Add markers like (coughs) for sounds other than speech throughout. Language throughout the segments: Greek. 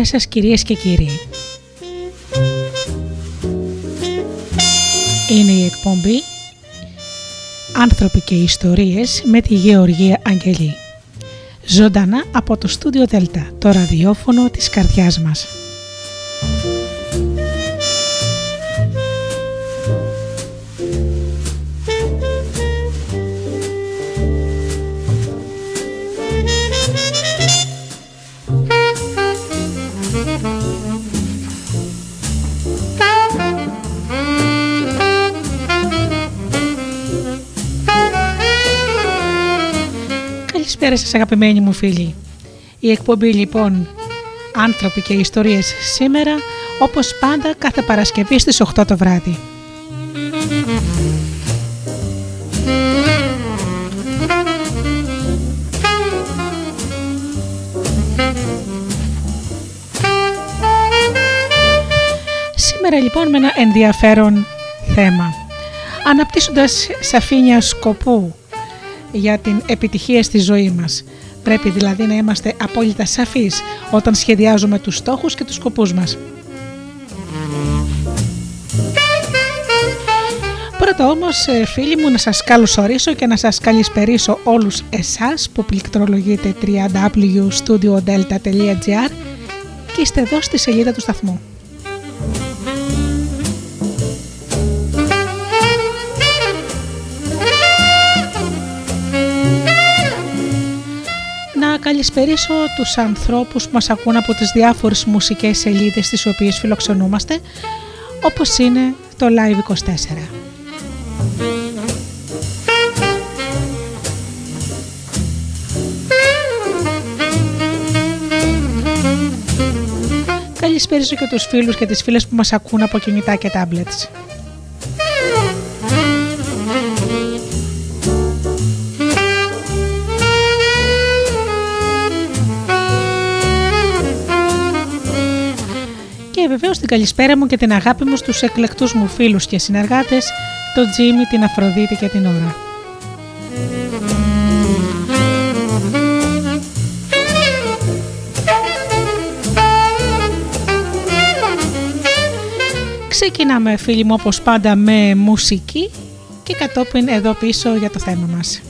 Καλησπέρα σας κυρίες και κύριοι. Είναι η εκπομπή «Άνθρωποι και ιστορίες» με τη Γεωργία Αγγελή. Ζωντανά από το στούντιο Δέλτα, το ραδιόφωνο της καρδιάς μας. Καλησπέρα σας αγαπημένοι μου φίλοι. Η εκπομπή λοιπόν «Άνθρωποι και ιστορίες» σήμερα όπως πάντα κάθε Παρασκευή στις 8 το βράδυ. Σήμερα λοιπόν με ένα ενδιαφέρον θέμα. Αναπτύσσοντας σαφήνια σκοπού για την επιτυχία στη ζωής μας. Πρέπει δηλαδή να είμαστε απόλυτα σαφείς όταν σχεδιάζουμε τους στόχους και τους σκοπούς μας. Πρώτα όμως ε, φίλοι μου να σας καλωσορίσω και να σας καλησπερίσω όλους εσάς που πληκτρολογείτε www.studiodelta.gr και είστε εδώ στη σελίδα του σταθμού. Καλησπερίσω τους ανθρώπους που μας ακούν από τις διάφορες μουσικές σελίδες τις οποίες φιλοξενούμαστε, όπως είναι το Live24. Καλησπέριζω και τους φίλους και τις φίλες που μας ακούν από κινητά και tablets. Και βεβαίως την καλησπέρα μου και την αγάπη μου στους εκλεκτούς μου φίλους και συνεργάτες, τον Τζίμι, την Αφροδίτη και την Ωρα. Ξεκινάμε φίλοι μου όπως πάντα με μουσική και κατόπιν εδώ πίσω για το θέμα μας.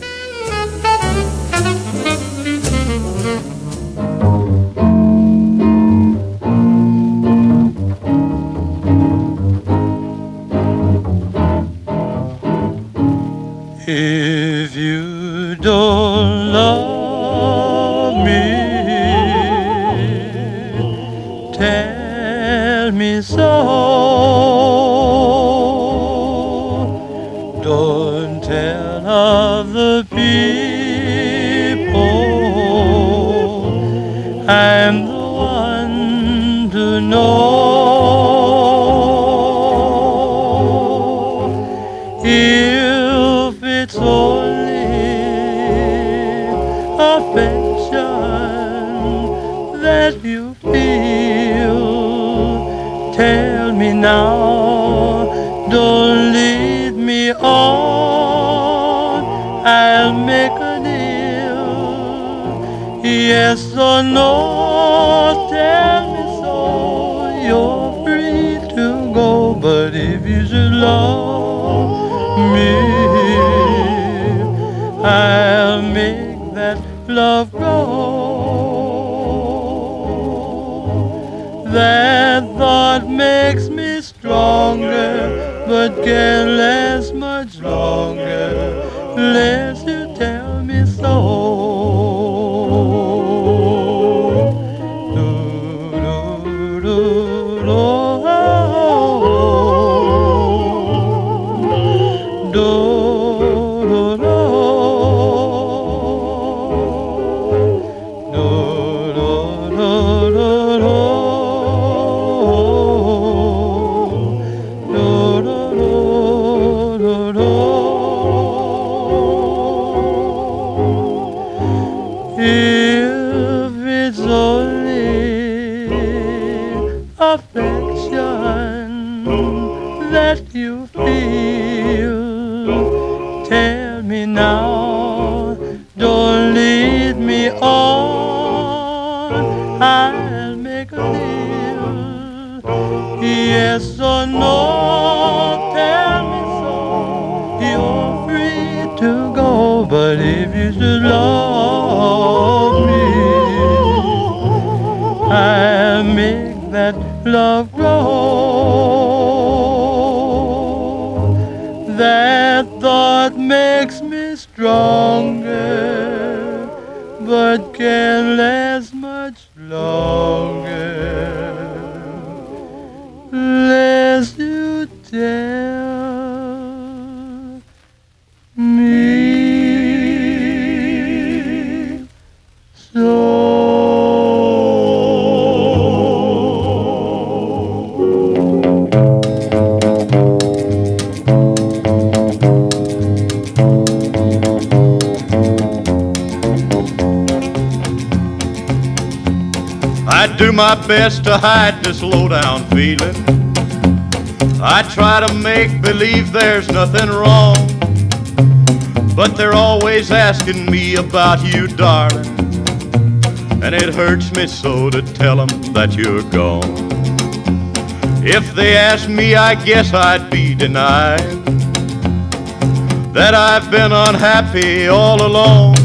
Best to hide this low down feeling. I try to make believe there's nothing wrong. But they're always asking me about you, darling. And it hurts me so to tell them that you're gone. If they ask me, I guess I'd be denied that I've been unhappy all along.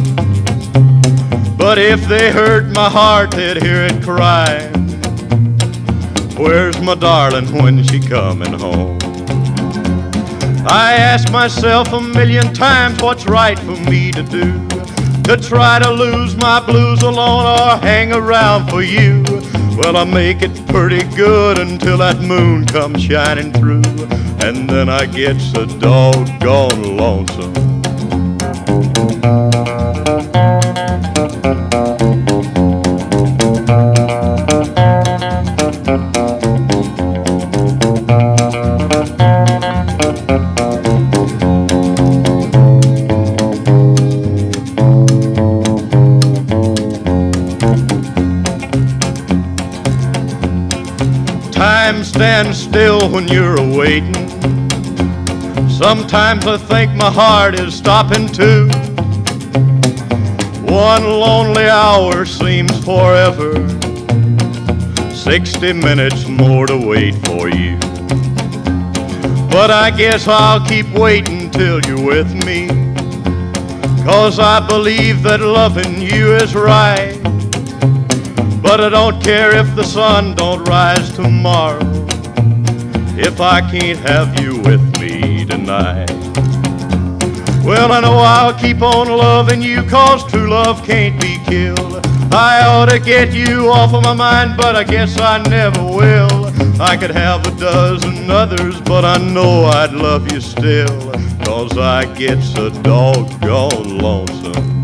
But if they heard my heart, they'd hear it cry. Where's my darling when she coming home? I ask myself a million times what's right for me to do. To try to lose my blues alone or hang around for you. Well, I make it pretty good until that moon comes shining through. And then I get so doggone lonesome. Still when you're awaiting. Sometimes I think my heart is stopping too. One lonely hour seems forever. Sixty minutes more to wait for you. But I guess I'll keep waiting till you're with me. Cause I believe that loving you is right. But I don't care if the sun don't rise tomorrow if I can't have you with me tonight. Well, I know I'll keep on loving you cause true love can't be killed. I ought to get you off of my mind, but I guess I never will. I could have a dozen others, but I know I'd love you still. Cause I get so doggone lonesome.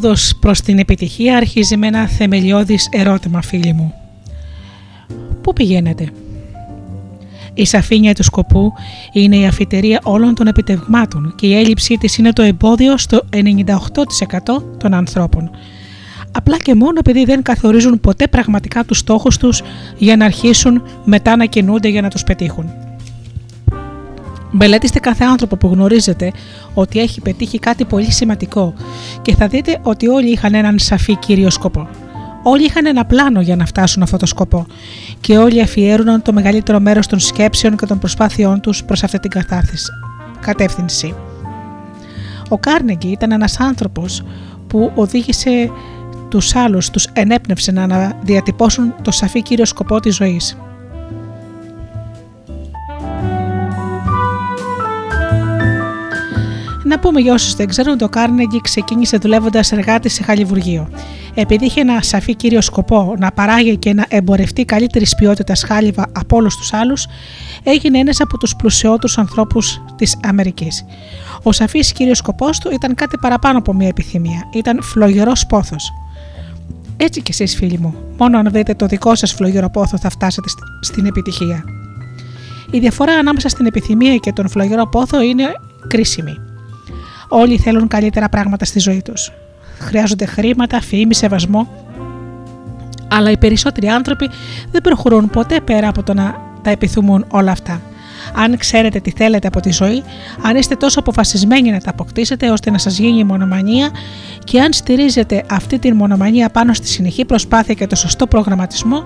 Η πρόοδος προς την επιτυχία αρχίζει με ένα θεμελιώδης ερώτημα φίλοι μου. Πού πηγαίνετε; Η σαφήνεια του σκοπού είναι η αφιτερία όλων των επιτευγμάτων και η έλλειψή της είναι το εμπόδιο στο 98% των ανθρώπων. Απλά και μόνο επειδή δεν καθορίζουν ποτέ πραγματικά τους στόχους τους για να αρχίσουν μετά να κινούνται για να τους πετύχουν. Μελετήστε κάθε άνθρωπο που γνωρίζετε ότι έχει πετύχει κάτι πολύ σημαντικό και θα δείτε ότι όλοι είχαν έναν σαφή κύριο σκοπό. Όλοι είχαν ένα πλάνο για να φτάσουν αυτό το σκοπό και όλοι αφιέρωναν το μεγαλύτερο μέρος των σκέψεων και των προσπάθειών τους προς αυτή την κατεύθυνση. Ο Κάρνεγκη ήταν ένας άνθρωπος που οδήγησε τους άλλους, τους ενέπνευσε να διατυπώσουν το σαφή κύριο σκοπό της ζωής. Να πούμε για όσους δεν ξέρουν, το Κάρνεγκι ξεκίνησε δουλεύοντας εργάτης σε χαλιβουργείο. Επειδή είχε ένα σαφή κύριο σκοπό να παράγει και να εμπορευτεί καλύτερης ποιότητας χάλιβα από όλους τους άλλους, έγινε ένας από τους πλουσιότερους ανθρώπους της Αμερικής. Ο σαφής κύριος σκοπός του ήταν κάτι παραπάνω από μια επιθυμία. Ήταν φλογερός πόθος. Έτσι κι εσείς, φίλοι μου, μόνο αν δείτε το δικό σας φλογερό πόθο θα φτάσετε στην επιτυχία. Η διαφορά ανάμεσα στην επιθυμία και τον φλογερό πόθο είναι κρίσιμη. Όλοι θέλουν καλύτερα πράγματα στη ζωή τους. Χρειάζονται χρήματα, φήμη, σεβασμό. Αλλά οι περισσότεροι άνθρωποι δεν προχωρούν ποτέ πέρα από το να τα επιθυμούν όλα αυτά. Αν ξέρετε τι θέλετε από τη ζωή, αν είστε τόσο αποφασισμένοι να τα αποκτήσετε ώστε να σας γίνει μονομανία και αν στηρίζετε αυτή την μονομανία πάνω στη συνεχή προσπάθεια και το σωστό προγραμματισμό,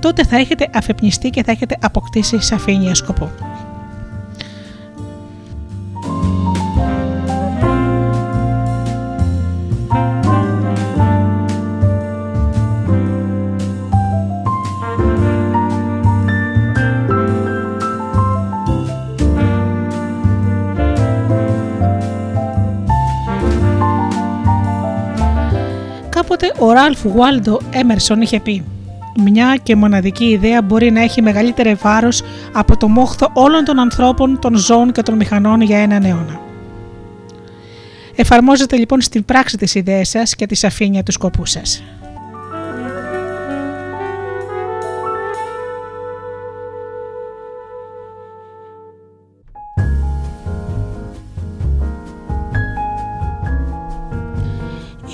τότε θα έχετε αφεπνιστεί και θα έχετε αποκτήσει σαφήνεια σκοπό. Ο Ράλφ Γουάλντο Έμερσον είχε πει «Μια και μοναδική ιδέα μπορεί να έχει μεγαλύτερο βάρος από το μόχθο όλων των ανθρώπων, των ζώων και των μηχανών για έναν αιώνα». Εφαρμόζετε λοιπόν στην πράξη τις ιδέες σας και τη σαφήνεια του σκοπού σας.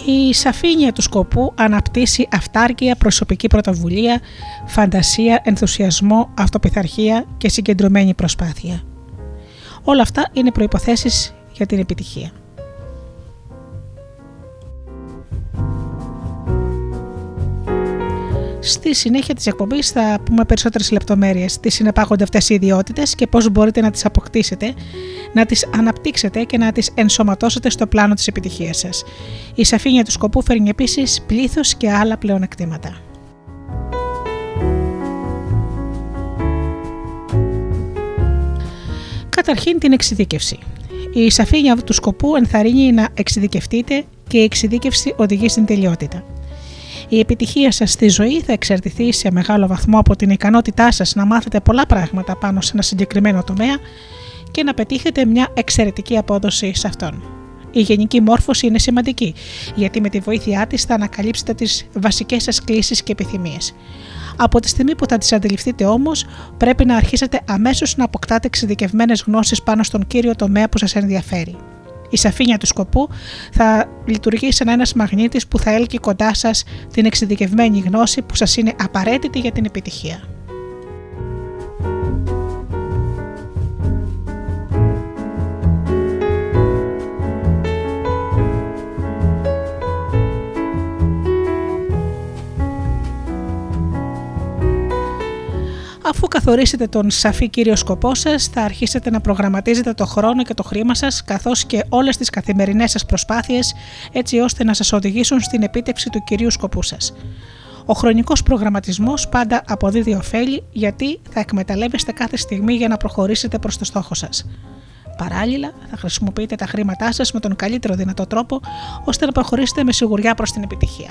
Η σαφήνεια του σκοπού αναπτύσσει αυτάρκεια, προσωπική πρωτοβουλία, φαντασία, ενθουσιασμό, αυτοπιθαρχία και συγκεντρωμένη προσπάθεια. Όλα αυτά είναι προϋποθέσεις για την επιτυχία. Στη συνέχεια της εκπομπής θα πούμε περισσότερες λεπτομέρειες τις συνεπάγονται αυτές οι ιδιότητες και πώς μπορείτε να τις αποκτήσετε, να τις αναπτύξετε και να τις ενσωματώσετε στο πλάνο της επιτυχίας σας. Η σαφήνεια του σκοπού φέρνει επίσης πλήθος και άλλα πλεονεκτήματα. Καταρχήν την εξειδίκευση. Η σαφήνεια του σκοπού ενθαρρύνει να εξειδικευτείτε και η εξειδίκευση οδηγεί στην τελειότητα. Η επιτυχία σας στη ζωή θα εξαρτηθεί σε μεγάλο βαθμό από την ικανότητά σας να μάθετε πολλά πράγματα πάνω σε ένα συγκεκριμένο τομέα και να πετύχετε μια εξαιρετική απόδοση σε αυτόν. Η γενική μόρφωση είναι σημαντική, γιατί με τη βοήθειά της θα ανακαλύψετε τις βασικές σας κλήσεις και επιθυμίες. Από τη στιγμή που θα τις αντιληφθείτε όμως, πρέπει να αρχίσετε αμέσως να αποκτάτε εξειδικευμένες γνώσεις πάνω στον κύριο τομέα που σας ενδιαφέρει. Η σαφήνεια του σκοπού θα λειτουργεί σαν ένας μαγνήτης που θα έλκει κοντά σας την εξειδικευμένη γνώση που σας είναι απαραίτητη για την επιτυχία. Αφού καθορίσετε τον σαφή κύριο σκοπό σας, θα αρχίσετε να προγραμματίζετε το χρόνο και το χρήμα σας, καθώς και όλες τις καθημερινές σας προσπάθειες, έτσι ώστε να σας οδηγήσουν στην επίτευξη του κυρίου σκοπού σας. Ο χρονικός προγραμματισμός πάντα αποδίδει ωφέλη γιατί θα εκμεταλλεύεστε κάθε στιγμή για να προχωρήσετε προς το στόχο σας. Παράλληλα, θα χρησιμοποιείτε τα χρήματά σας με τον καλύτερο δυνατό τρόπο ώστε να προχωρήσετε με σιγουριά προς την επιτυχία.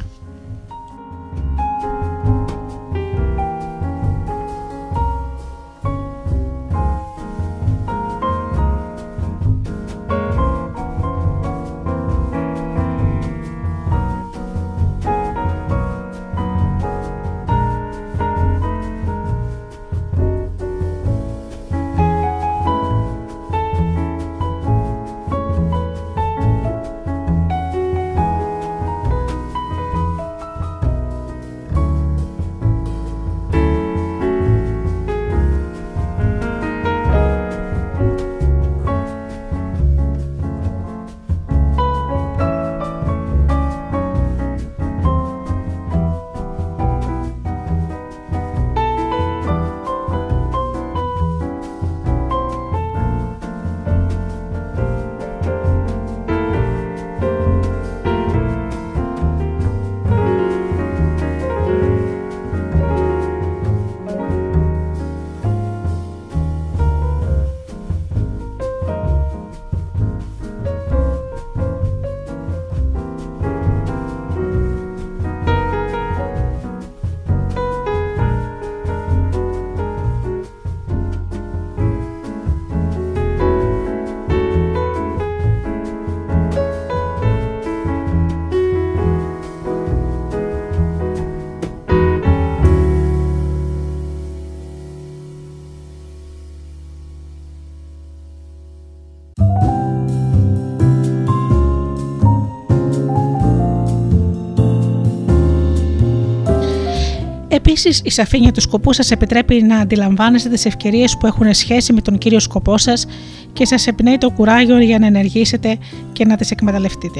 Επίσης, η σαφήνεια του σκοπού σας επιτρέπει να αντιλαμβάνεστε τις ευκαιρίες που έχουν σχέση με τον κύριο σκοπό σας και σας εμπνέει το κουράγιο για να ενεργήσετε και να τις εκμεταλλευτείτε.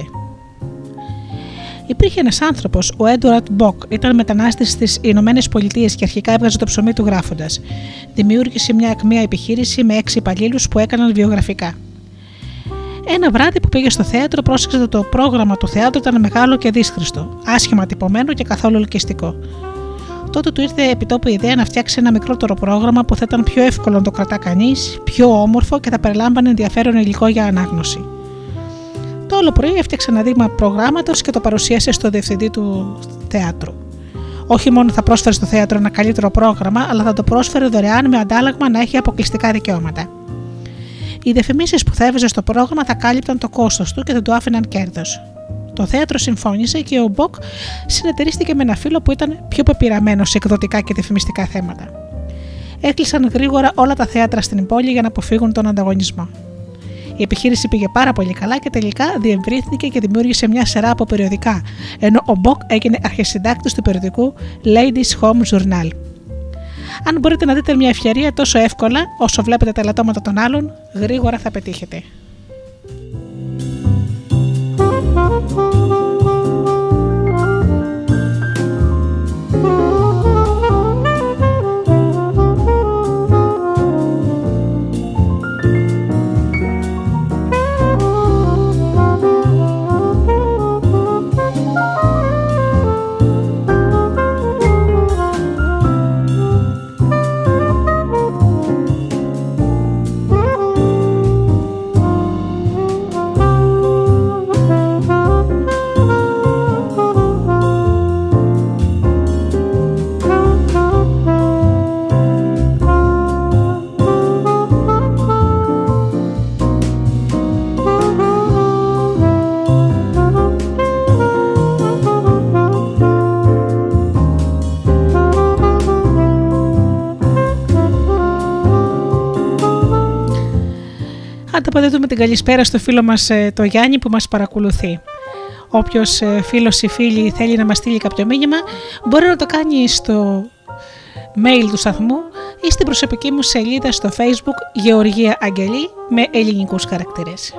Υπήρχε ένας άνθρωπος, ο Έντουαρντ Μποκ, ήταν μετανάστης στις Ηνωμένες Πολιτείες και αρχικά έβγαζε το ψωμί του γράφοντας. Δημιούργησε μια ακμαία επιχείρηση με έξι υπαλλήλους που έκαναν βιογραφικά. Ένα βράδυ που πήγε στο θέατρο, πρόσεξε ότι το πρόγραμμα του θέατρου ήταν μεγάλο και δύσχρηστο, άσχημα τυπωμένο και καθόλου ελκυστικό. Τότε του ήρθε επιτόπου η ιδέα να φτιάξει ένα μικρότερο πρόγραμμα που θα ήταν πιο εύκολο να το κρατά κανείς, πιο όμορφο και θα περιλάμβανε ενδιαφέρον υλικό για ανάγνωση. Το όλο πρωί έφτιαξε ένα δείγμα προγράμματος και το παρουσίασε στο διευθυντή του θέατρου. Όχι μόνο θα πρόσφερε στο θέατρο ένα καλύτερο πρόγραμμα, αλλά θα το πρόσφερε δωρεάν με αντάλλαγμα να έχει αποκλειστικά δικαιώματα. Οι διαφημίσεις που θα έβαζε στο πρόγραμμα θα κάλυπταν το κόστος του και δεν του άφηναν κέρδος. Το θέατρο συμφώνησε και ο Μποκ συνεταιρίστηκε με ένα φίλο που ήταν πιο πεπειραμένος σε εκδοτικά και διαφημιστικά θέματα. Έκλεισαν γρήγορα όλα τα θέατρα στην πόλη για να αποφύγουν τον ανταγωνισμό. Η επιχείρηση πήγε πάρα πολύ καλά και τελικά διευρύνθηκε και δημιούργησε μια σειρά από περιοδικά, ενώ ο Μποκ έγινε αρχισυντάκτης του περιοδικού Ladies Home Journal. Αν μπορείτε να δείτε μια ευκαιρία τόσο εύκολα όσο βλέπετε τα ελαττώματα των άλλων, γρήγορα θα πετύχετε. Thank you. Ανταποδίδουμε την καλησπέρα στο φίλο μας ε, το Γιάννη που μας παρακολουθεί. Όποιος ε, φίλος ή φίλη θέλει να μας στείλει κάποιο μήνυμα, μπορεί να το κάνει στο mail του σταθμού ή στην προσωπική μου σελίδα στο facebook Γεωργία Αγγελή με ελληνικούς χαρακτήρες.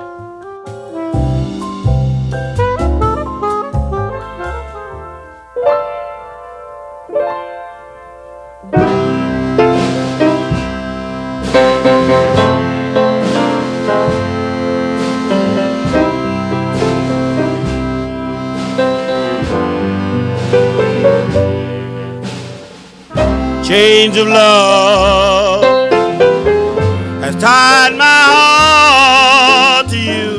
Chains of love has tied my heart to you.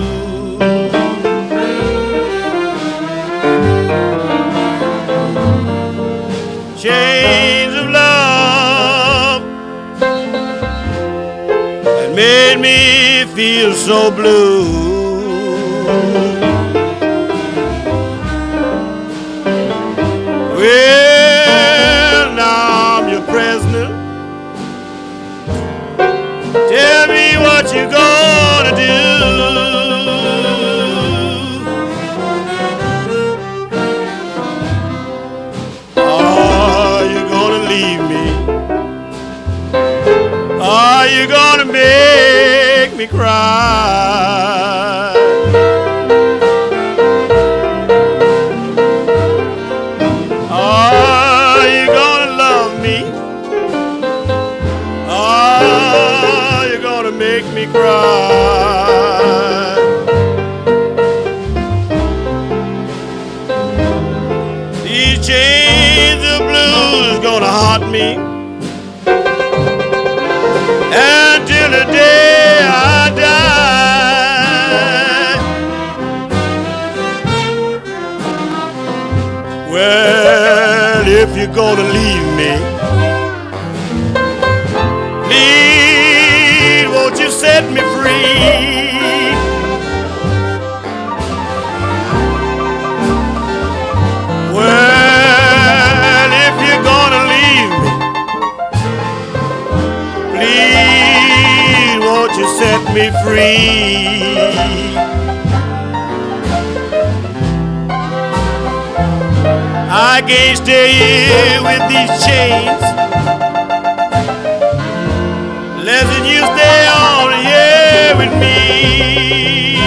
Chains of love that made me feel so blue. Me cry? Gonna leave me, please won't you set me free? Well, if you're gonna leave me, please won't you set me free? I can't stay here with these chains. Lesson you stay on here with me.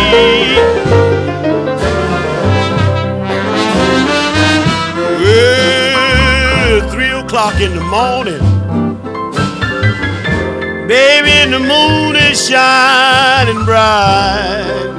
Well, three o'clock in the morning. Baby, in the moon is shining bright.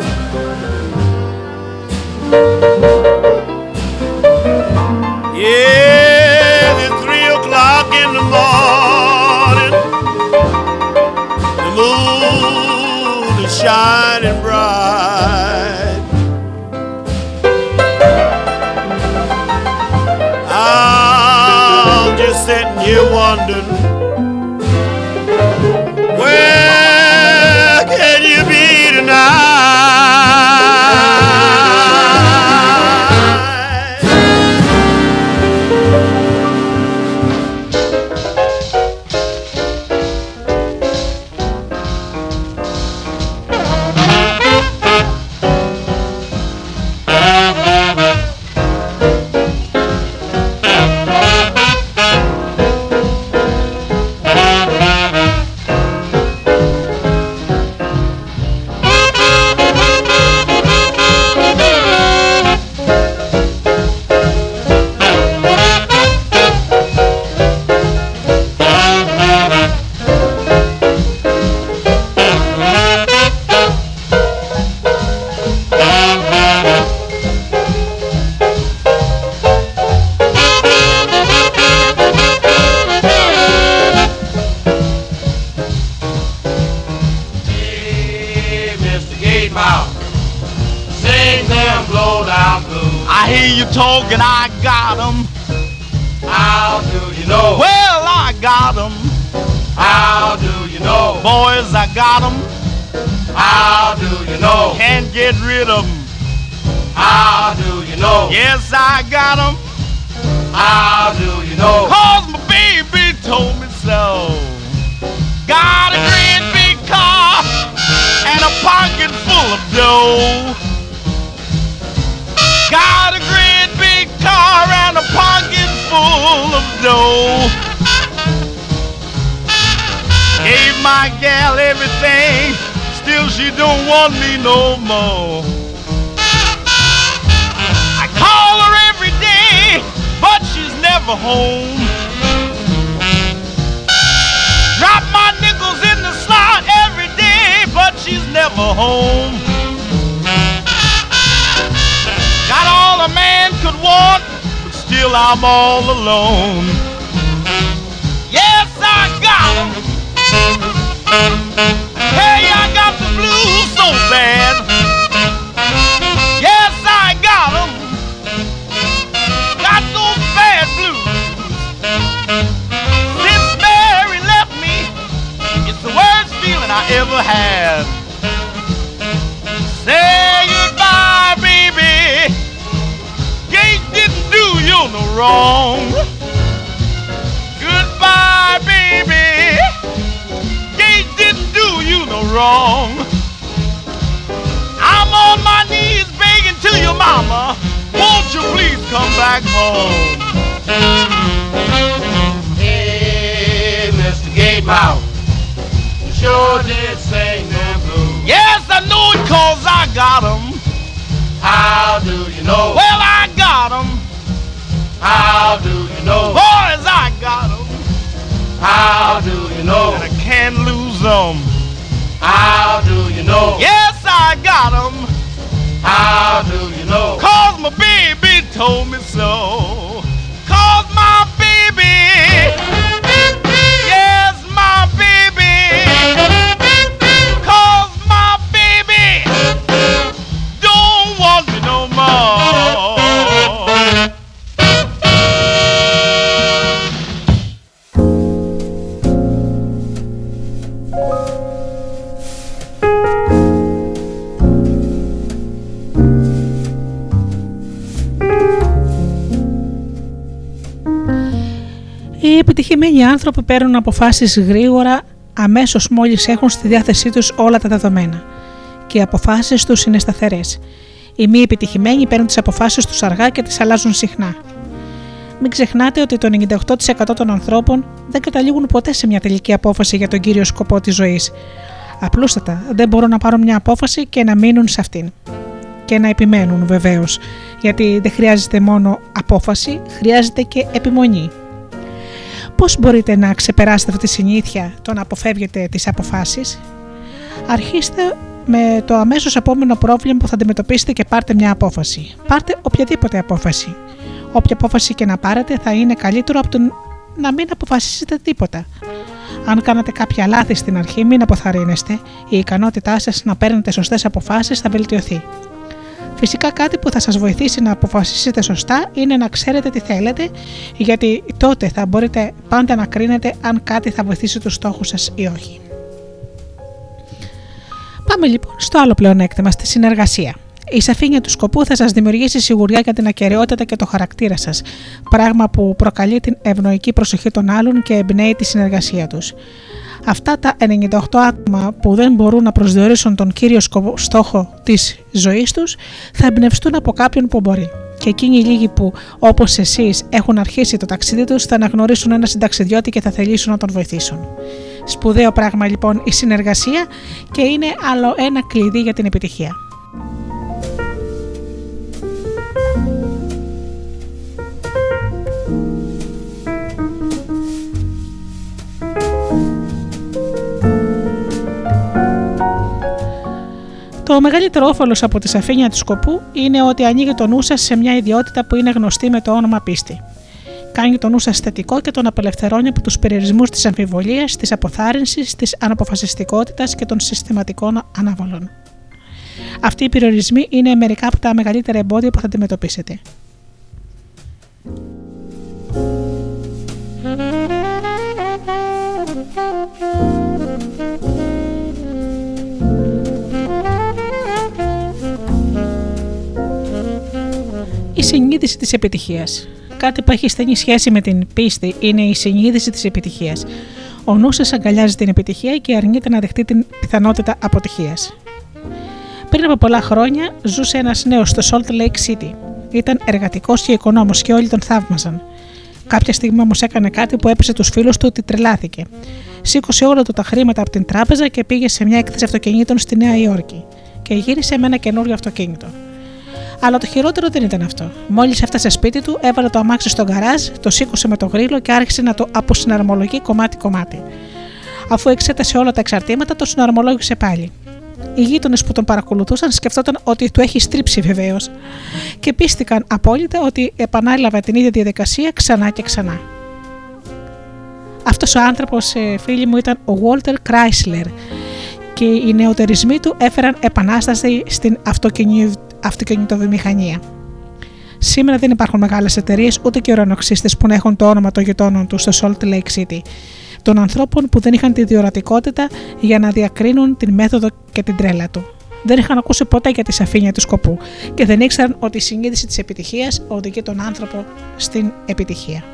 sitting here wondering επιτυχημένοι άνθρωποι παίρνουν αποφάσεις γρήγορα αμέσως μόλις έχουν στη διάθεσή τους όλα τα δεδομένα. Και οι αποφάσεις τους είναι σταθερές. Οι μη επιτυχημένοι παίρνουν τις αποφάσεις τους αργά και τις αλλάζουν συχνά. Μην ξεχνάτε ότι το 98% των ανθρώπων δεν καταλήγουν ποτέ σε μια τελική απόφαση για τον κύριο σκοπό της ζωής. Απλούστατα, δεν μπορούν να πάρουν μια απόφαση και να μείνουν σε αυτήν. Και να επιμένουν βεβαίως, γιατί δεν χρειάζεται μόνο απόφαση, χρειάζεται και επιμονή. Πώς μπορείτε να ξεπεράσετε αυτή τη συνήθεια το να αποφεύγετε τις αποφάσεις, Αρχίστε με το αμέσως επόμενο πρόβλημα που θα αντιμετωπίσετε και πάρτε μια απόφαση. Πάρτε οποιαδήποτε απόφαση. Όποια απόφαση και να πάρετε θα είναι καλύτερο από το να μην αποφασίσετε τίποτα. Αν κάνατε κάποια λάθη στην αρχή, μην αποθαρρύνεστε. Η ικανότητά σας να παίρνετε σωστές αποφάσεις θα βελτιωθεί. Φυσικά κάτι που θα σας βοηθήσει να αποφασίσετε σωστά είναι να ξέρετε τι θέλετε, γιατί τότε θα μπορείτε πάντα να κρίνετε αν κάτι θα βοηθήσει τους στόχους σας ή όχι. Πάμε λοιπόν στο άλλο πλεονέκτημα, στη συνεργασία. Η σαφήνεια του σκοπού θα σας δημιουργήσει σιγουριά για την ακαιρεότητα και το χαρακτήρα σας, πράγμα που προκαλεί την ευνοϊκή προσοχή των άλλων και εμπνέει τη συνεργασία τους. Αυτά τα 98 άτομα που δεν μπορούν να προσδιορίσουν τον κύριο στόχο της ζωής τους θα εμπνευστούν από κάποιον που μπορεί. Και εκείνοι οι λίγοι που, όπως εσείς, έχουν αρχίσει το ταξίδι τους, θα αναγνωρίσουν ένα συνταξιδιώτη και θα θελήσουν να τον βοηθήσουν. Σπουδαίο πράγμα λοιπόν η συνεργασία και είναι άλλο ένα κλειδί για την επιτυχία. Το μεγαλύτερο όφελος από τη σαφήνεια του σκοπού είναι ότι ανοίγει το νου σας σε μια ιδιότητα που είναι γνωστή με το όνομα πίστη. Κάνει το νου σας θετικό και τον απελευθερώνει από τους περιορισμούς της αμφιβολίας, της αποθάρρυνσης, της αναποφασιστικότητας και των συστηματικών αναβολών. Αυτοί οι περιορισμοί είναι μερικά από τα μεγαλύτερα εμπόδια που θα αντιμετωπίσετε. Η συνείδηση της επιτυχίας. Κάτι που έχει στενή σχέση με την πίστη είναι η συνείδηση της επιτυχίας. Ο νους σας αγκαλιάζει την επιτυχία και αρνείται να δεχτεί την πιθανότητα αποτυχίας. Πριν από πολλά χρόνια ζούσε ένας νέος στο Salt Lake City. Ήταν εργατικός και οικονόμος και όλοι τον θαύμαζαν. Κάποια στιγμή όμως έκανε κάτι που έπεσε τους φίλους του ότι τρελάθηκε. Σήκωσε όλα του τα χρήματα από την τράπεζα και πήγε σε μια έκθεση αυτοκινήτων στη Νέα Υόρκη. Και γύρισε με ένα καινούριο αυτοκίνητο. Αλλά το χειρότερο δεν ήταν αυτό. Μόλις έφτασε σπίτι του, έβαλε το αμάξι στο γκαράζ, το σήκωσε με το γρίλο και άρχισε να το αποσυναρμολογεί κομμάτι-κομμάτι. Αφού εξέτασε όλα τα εξαρτήματα, το συναρμολόγησε πάλι. Οι γείτονες που τον παρακολουθούσαν σκεφτόταν ότι του έχει στρίψει βεβαίως και πίστηκαν απόλυτα ότι επανάλαβε την ίδια διαδικασία ξανά και ξανά. Αυτός ο άνθρωπος, ε, φίλοι μου, ήταν ο Walter Chrysler και οι νεοτερισμοί του έφεραν επανάσταση στην αυτοκινητοβιομηχανία. Σήμερα δεν υπάρχουν μεγάλες εταιρείες ούτε και ουρανοξύστες που να έχουν το όνομα των γειτόνων τους στο Salt Lake City. Των ανθρώπων που δεν είχαν τη διορατικότητα για να διακρίνουν την μέθοδο και την τρέλα του. Δεν είχαν ακούσει ποτέ για τη σαφήνεια του σκοπού και δεν ήξεραν ότι η συνείδηση της επιτυχίας οδηγεί τον άνθρωπο στην επιτυχία.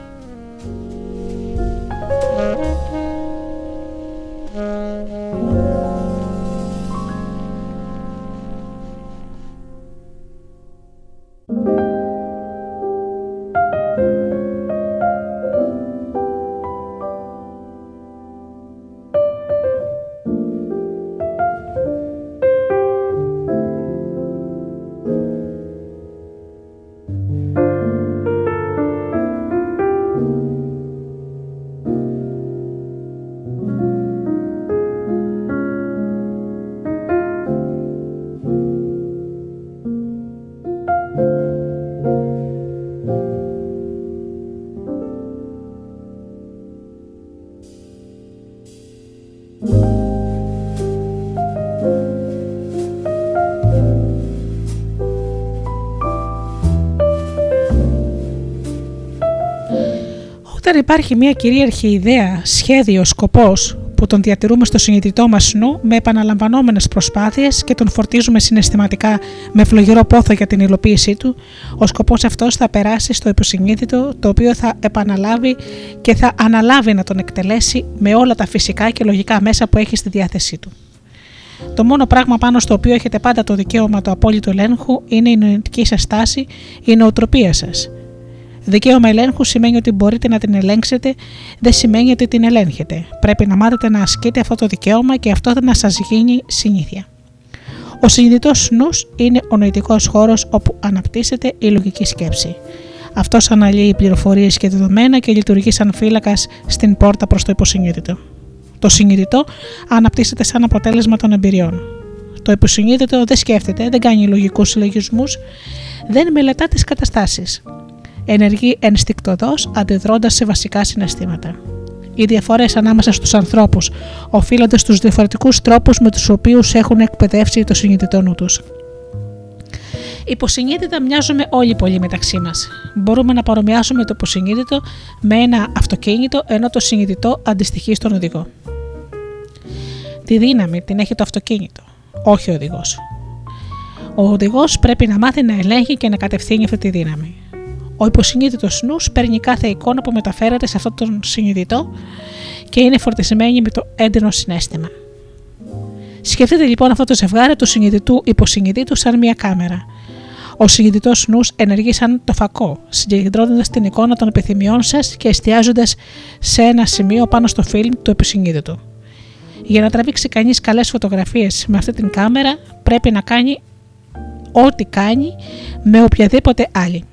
Υπάρχει μια κυρίαρχη ιδέα, σχέδιο, σκοπός που τον διατηρούμε στο συνειδητό μας νου με επαναλαμβανόμενες προσπάθειες και τον φορτίζουμε συναισθηματικά με φλογερό πόθο για την υλοποίησή του, ο σκοπός αυτός θα περάσει στο υποσυνείδητο το οποίο θα επαναλάβει και θα αναλάβει να τον εκτελέσει με όλα τα φυσικά και λογικά μέσα που έχει στη διάθεσή του. Το μόνο πράγμα πάνω στο οποίο έχετε πάντα το δικαίωμα του απόλυτου ελέγχου είναι η νοητική σας στάση, η νοοτροπία σας Δικαίωμα ελέγχου σημαίνει ότι μπορείτε να την ελέγξετε, δεν σημαίνει ότι την ελέγχετε. Πρέπει να μάθετε να ασκείτε αυτό το δικαίωμα και αυτό θα να σας γίνει συνήθεια. Ο συνειδητός νους είναι ο νοητικός χώρος όπου αναπτύσσεται η λογική σκέψη. Αυτός αναλύει πληροφορίες και δεδομένα και λειτουργεί σαν φύλακας στην πόρτα προς το υποσυνείδητο. Το συνειδητό αναπτύσσεται σαν αποτέλεσμα των εμπειριών. Το υποσυνείδητο δεν σκέφτεται, δεν κάνει λογικούς συλλογισμούς, δεν μελετά τις καταστάσεις. Ενεργεί ενστικτοδός αντιδρώντας σε βασικά συναισθήματα. Οι διαφορές ανάμεσα στους ανθρώπους οφείλονται στους διαφορετικούς τρόπους με τους οποίους έχουν εκπαιδεύσει το συνειδητό νου τους. Υποσυνείδητα μοιάζουμε όλοι πολύ μεταξύ μας. Μπορούμε να παρομοιάσουμε το υποσυνείδητο με ένα αυτοκίνητο, ενώ το συνειδητό αντιστοιχεί στον οδηγό. Τη δύναμη την έχει το αυτοκίνητο, όχι ο οδηγός. Ο οδηγός πρέπει να μάθει να ελέγχει και να κατευθύνει αυτή τη δύναμη. Ο υποσυνείδητος νους παίρνει κάθε εικόνα που μεταφέρεται σε αυτόν τον συνειδητό και είναι φορτισμένη με το έντονο συνέστημα. Σκεφτείτε λοιπόν αυτό το ζευγάρι του συνειδητού υποσυνειδήτου σαν μια κάμερα. Ο συνειδητός νους ενεργεί σαν το φακό, συγκεντρώνοντας την εικόνα των επιθυμιών σας και εστιάζοντας σε ένα σημείο πάνω στο φιλμ του υποσυνείδητου. Για να τραβήξει κανείς καλές φωτογραφίες με αυτή την κάμερα, πρέπει να κάνει ό,τι κάνει με οποιαδήποτε άλλη.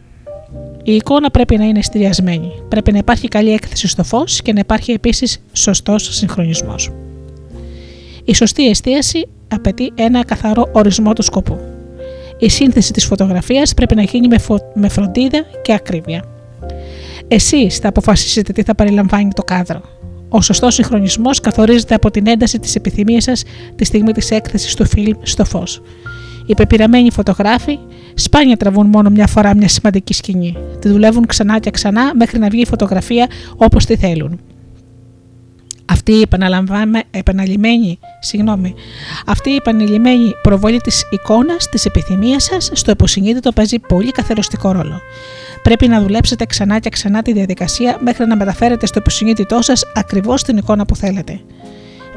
Η εικόνα πρέπει να είναι εστιασμένη. Πρέπει να υπάρχει καλή έκθεση στο φως και να υπάρχει επίσης σωστός συγχρονισμός. Η σωστή εστίαση απαιτεί ένα καθαρό ορισμό του σκοπού. Η σύνθεση της φωτογραφίας πρέπει να γίνει με, με φροντίδα και ακρίβεια. Εσείς θα αποφασίσετε τι θα περιλαμβάνει το κάδρο. Ο σωστός συγχρονισμός καθορίζεται από την ένταση της επιθυμίας σας τη στιγμή της έκθεσης του φιλμ στο φως. Οι πεπειραμένοι φωτογράφοι σπάνια τραβούν μόνο μια φορά μια σημαντική σκηνή. Τη δουλεύουν ξανά και ξανά μέχρι να βγει η φωτογραφία όπως τη θέλουν. Αυτή η επαναλημμένη, συγγνώμη, αυτή η επαναλημμένη προβολή της εικόνας, της επιθυμίας σας στο υποσυνείδητο παίζει πολύ καθαριστικό ρόλο. Πρέπει να δουλέψετε ξανά και ξανά τη διαδικασία μέχρι να μεταφέρετε στο υποσυνείδητό σας ακριβώς την εικόνα που θέλετε.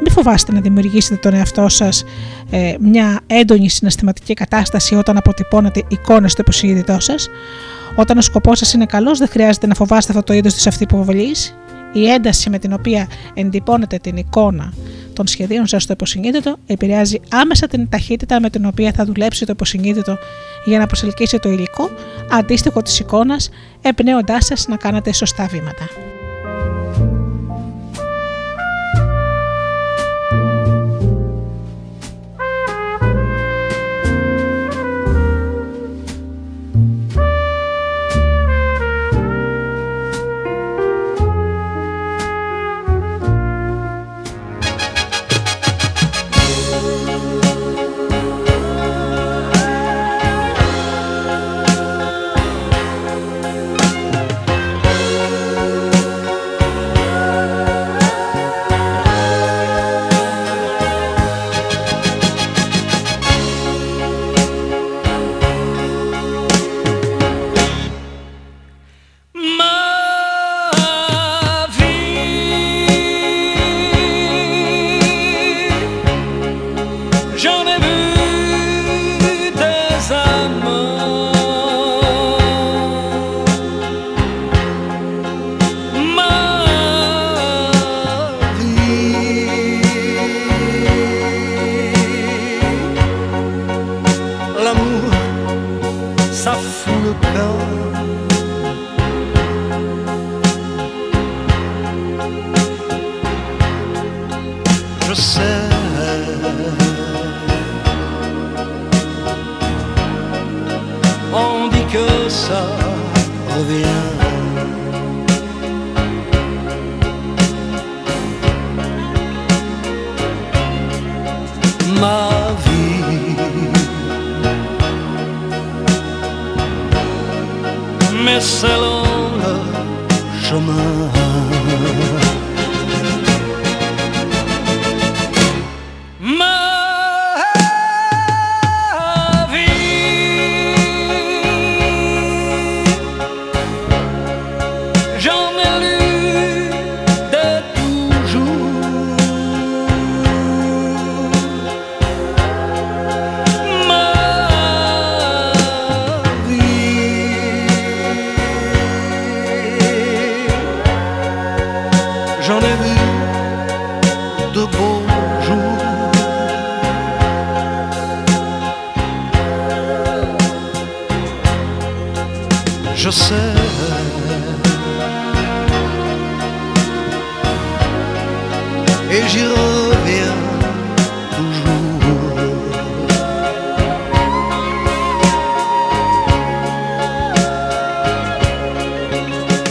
Μην φοβάστε να δημιουργήσετε τον εαυτό σας ε, μια έντονη συναισθηματική κατάσταση όταν αποτυπώνετε εικόνες στο υποσυνείδητό σας. Όταν ο σκοπός σας είναι καλός, δεν χρειάζεται να φοβάστε αυτό το είδος της αυτοποβολή. Η ένταση με την οποία εντυπώνετε την εικόνα των σχεδίων σας στο υποσυνείδητο επηρεάζει άμεσα την ταχύτητα με την οποία θα δουλέψει το υποσυνείδητο για να προσελκύσει το υλικό αντίστοιχο της εικόνας, εμπνέοντάς σας να κάνετε σωστά βήματα.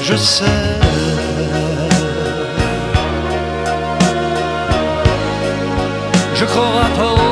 Je sais. Je crois trop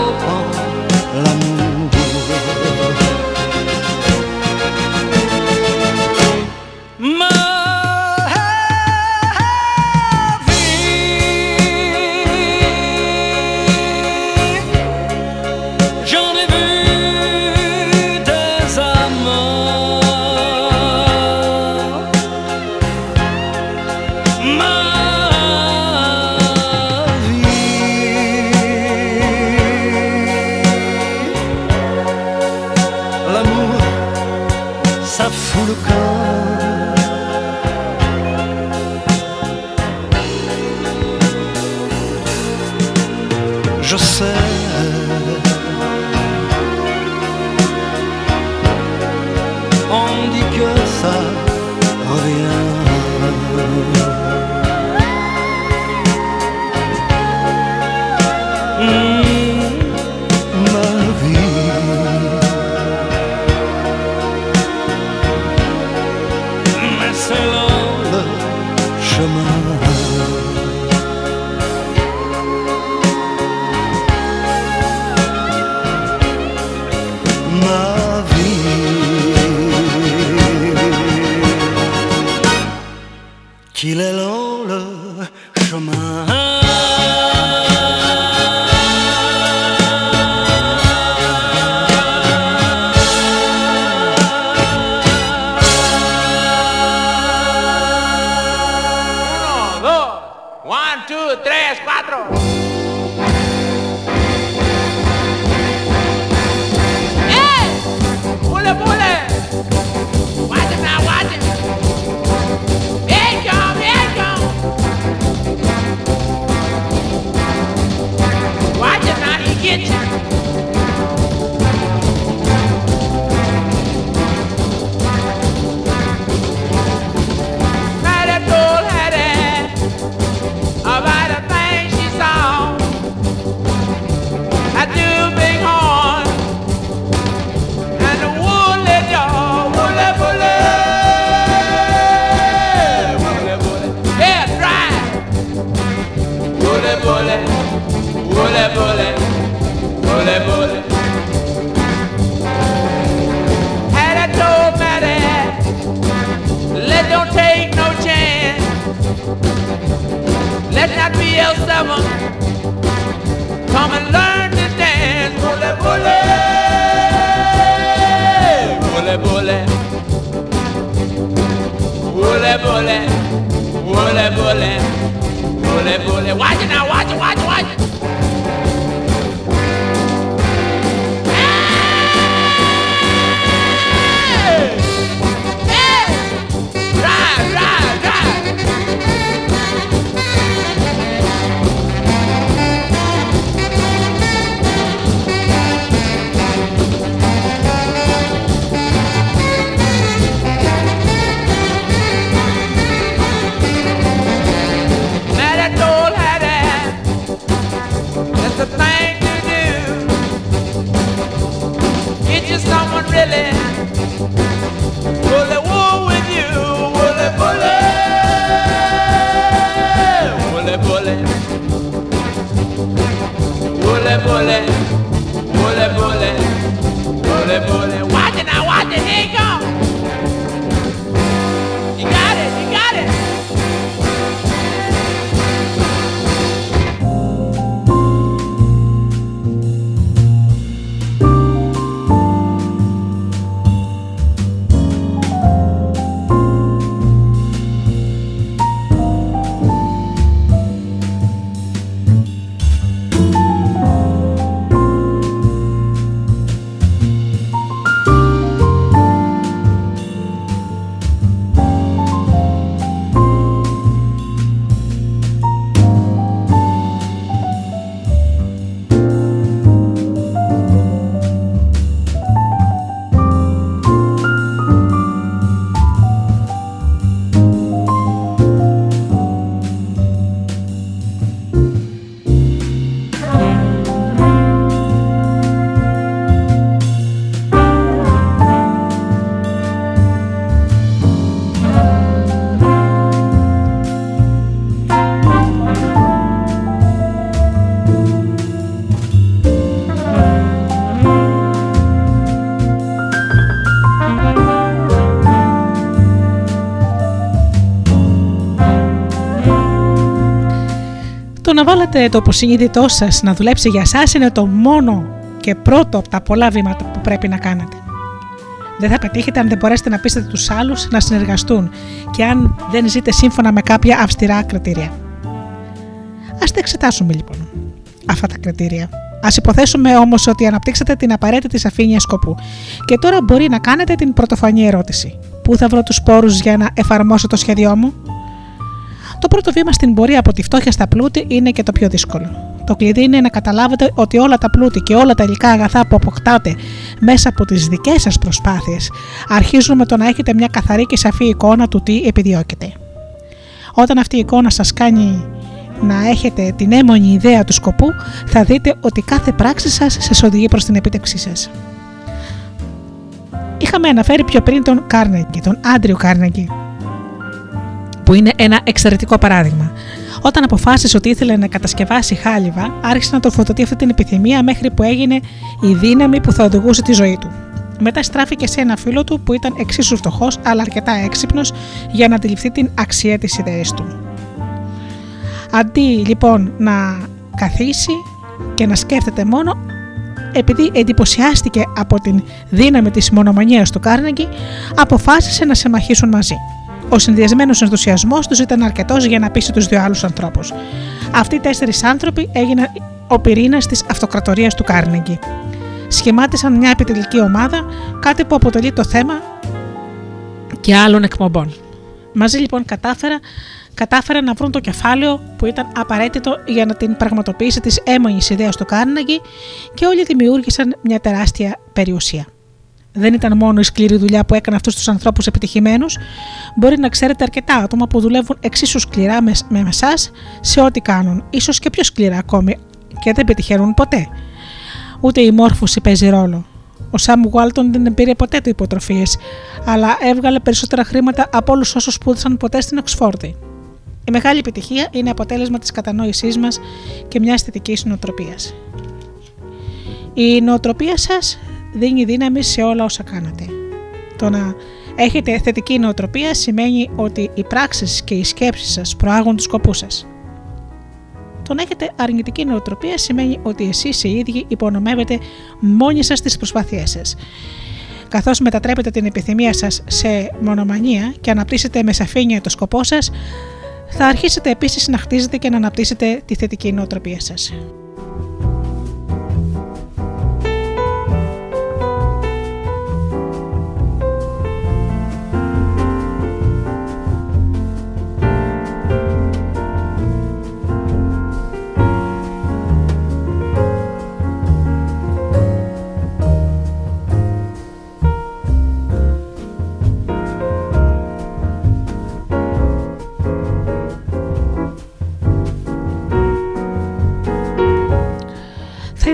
να βάλετε το υποσυνείδητό σας να δουλέψει για εσά είναι το μόνο και πρώτο από τα πολλά βήματα που πρέπει να κάνετε. Δεν θα πετύχετε αν δεν μπορέσετε να πείσετε τους άλλους να συνεργαστούν και αν δεν ζείτε σύμφωνα με κάποια αυστηρά κριτήρια. Α τα εξετάσουμε λοιπόν αυτά τα κριτήρια. Α υποθέσουμε όμως ότι αναπτύξατε την απαραίτητη σαφήνεια σκοπού. Και τώρα μπορεί να κάνετε την πρωτοφανή ερώτηση. Πού θα βρω τους πόρους για να εφαρμόσω το σχέδιό μου, Το πρώτο βήμα στην πορεία από τη φτώχεια στα πλούτη είναι και το πιο δύσκολο. Το κλειδί είναι να καταλάβετε ότι όλα τα πλούτη και όλα τα υλικά αγαθά που αποκτάτε μέσα από τις δικές σας προσπάθειες αρχίζουν με το να έχετε μια καθαρή και σαφή εικόνα του τι επιδιώκετε. Όταν αυτή η εικόνα σας κάνει να έχετε την έμονη ιδέα του σκοπού, θα δείτε ότι κάθε πράξη σας σας οδηγεί προς την επίτευξή σας. Είχαμε αναφέρει πιο πριν τον Κάρνεγκη, τον Άντριο Κάρνεγκη, που είναι ένα εξαιρετικό παράδειγμα. Όταν αποφάσισε ότι ήθελε να κατασκευάσει χάλιβα, άρχισε να τροφοδοτεί αυτή την επιθυμία μέχρι που έγινε η δύναμη που θα οδηγούσε τη ζωή του. Μετά στράφηκε σε ένα φίλο του που ήταν εξίσου φτωχός αλλά αρκετά έξυπνος για να αντιληφθεί την αξία της ιδέας του. Αντί λοιπόν να καθίσει και να σκέφτεται μόνο, επειδή εντυπωσιάστηκε από την δύναμη της μονομανίας του Κάρνεγκη, αποφάσισε να σε μαχήσουν μαζί. Ο συνδυασμένος ενθουσιασμός τους ήταν αρκετός για να πείσει τους δύο άλλους ανθρώπους. Αυτοί οι τέσσερις άνθρωποι έγιναν ο πυρήνας της αυτοκρατορίας του Κάρνεγκη. Σχημάτισαν μια επιτελική ομάδα, κάτι που αποτελεί το θέμα και άλλων εκπομπών. Μαζί λοιπόν κατάφερα κατάφεραν να βρουν το κεφάλαιο που ήταν απαραίτητο για να την πραγματοποιήσει της έμονης ιδέας του Κάρναγκη και όλοι δημιούργησαν μια τεράστια περιουσία. Δεν ήταν μόνο η σκληρή δουλειά που έκανε αυτούς τους ανθρώπους επιτυχημένους, μπορεί να ξέρετε αρκετά άτομα που δουλεύουν εξίσου σκληρά μες, με εσά σε ό,τι κάνουν, ίσως και πιο σκληρά ακόμη και δεν πετυχαίνουν ποτέ. Ούτε η μόρφωση παίζει ρόλο. Ο Σάμ Γουάλτον δεν πήρε ποτέ του υποτροφίες, αλλά έβγαλε περισσότερα χρήματα από όλους όσους σπούδασαν ποτέ στην Οξφόρδη. Η μεγάλη επιτυχία είναι αποτέλεσμα της κατανόησής μας και μιας θετικής νοοτροπίας. Η νοοτροπία σας δίνει δύναμη σε όλα όσα κάνετε. Το να έχετε θετική νοοτροπία σημαίνει ότι οι πράξεις και οι σκέψεις σας προάγουν τους σκοπούς σας. Το να έχετε αρνητική νοοτροπία σημαίνει ότι εσείς οι ίδιοι υπονομεύετε μόνοι σας τις προσπάθειές σας. Καθώς μετατρέπετε την επιθυμία σας σε μονομανία και αναπτύσσετε με σαφήνεια το σκοπό σας, θα αρχίσετε επίσης να χτίζετε και να αναπτύσσετε τη θετική νοοτροπία σας.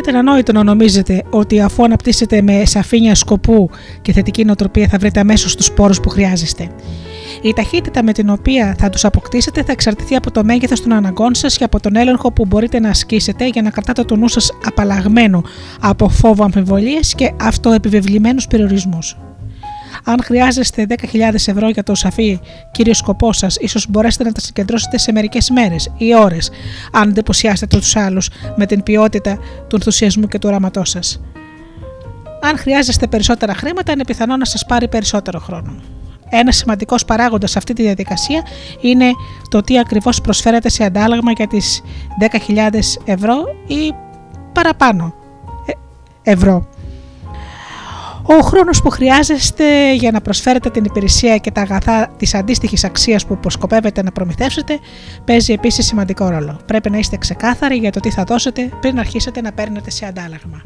Ήταν ανόητο να νομίζετε ότι αφού αναπτύσσετε με σαφήνεια σκοπού και θετική νοοτροπία θα βρείτε αμέσως τους πόρους που χρειάζεστε. Η ταχύτητα με την οποία θα τους αποκτήσετε θα εξαρτηθεί από το μέγεθος των αναγκών σας και από τον έλεγχο που μπορείτε να ασκήσετε για να κρατάτε το νου σας απαλλαγμένο από φόβο αμφιβολίες και αυτοεπιβεβλημένους περιορισμούς. Αν χρειάζεστε 10.000 ευρώ για το σαφή κύριο σκοπός σας, ίσως μπορέσετε να τα συγκεντρώσετε σε μερικές μέρες ή ώρες, αν εντυπωσιάσετε τους άλλους με την ποιότητα του ενθουσιασμού και του οράματό σας. Αν χρειάζεστε περισσότερα χρήματα, είναι πιθανό να σας πάρει περισσότερο χρόνο. Ένας σημαντικός παράγοντας σε αυτή τη διαδικασία είναι το τι ακριβώς προσφέρετε σε αντάλλαγμα για τις 10.000 ευρώ ή παραπάνω ε, ευρώ. Ο χρόνος που χρειάζεστε για να προσφέρετε την υπηρεσία και τα αγαθά της αντίστοιχης αξίας που προσκοπεύετε να προμηθεύσετε παίζει επίσης σημαντικό ρόλο. Πρέπει να είστε ξεκάθαροι για το τι θα δώσετε πριν αρχίσετε να παίρνετε σε αντάλλαγμα.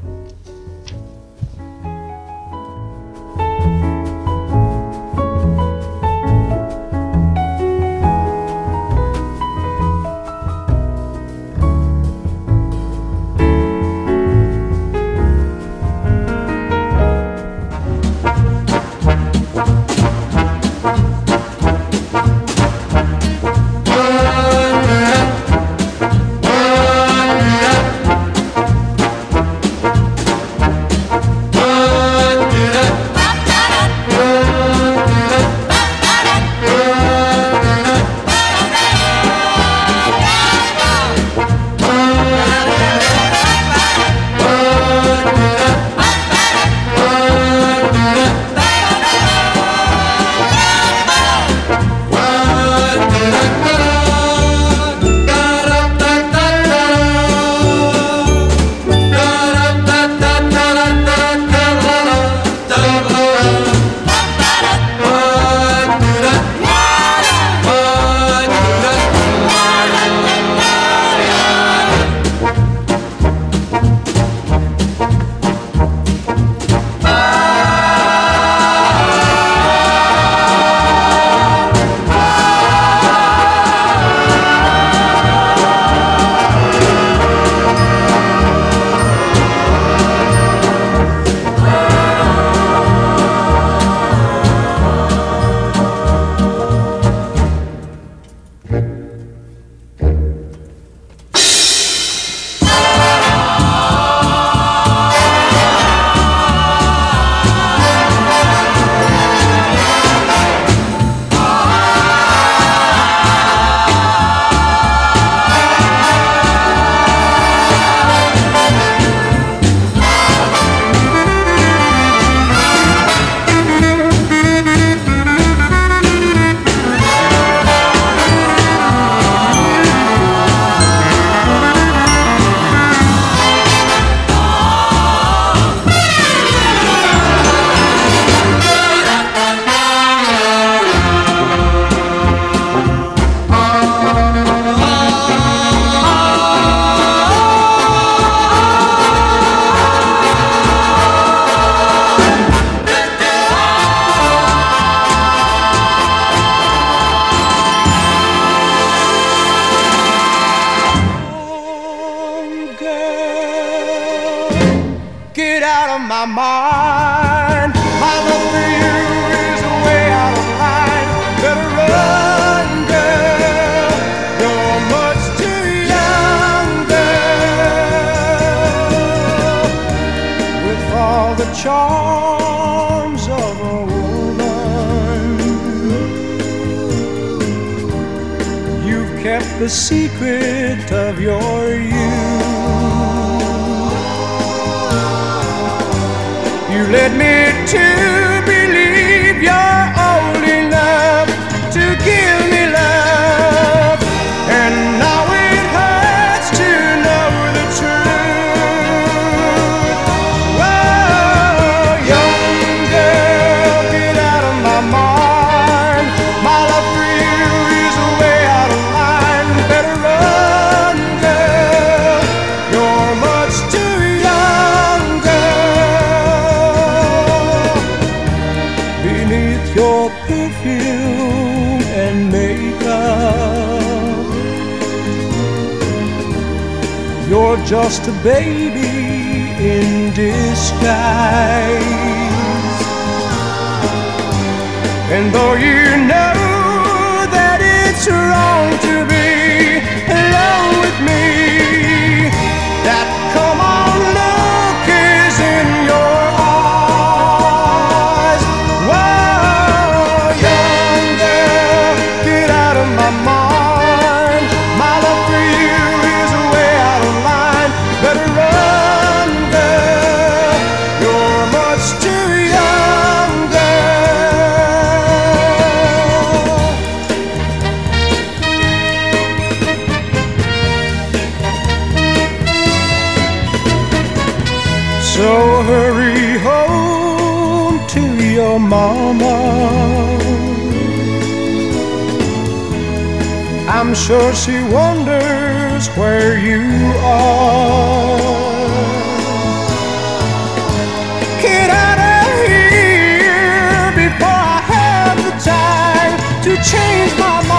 Change my mind.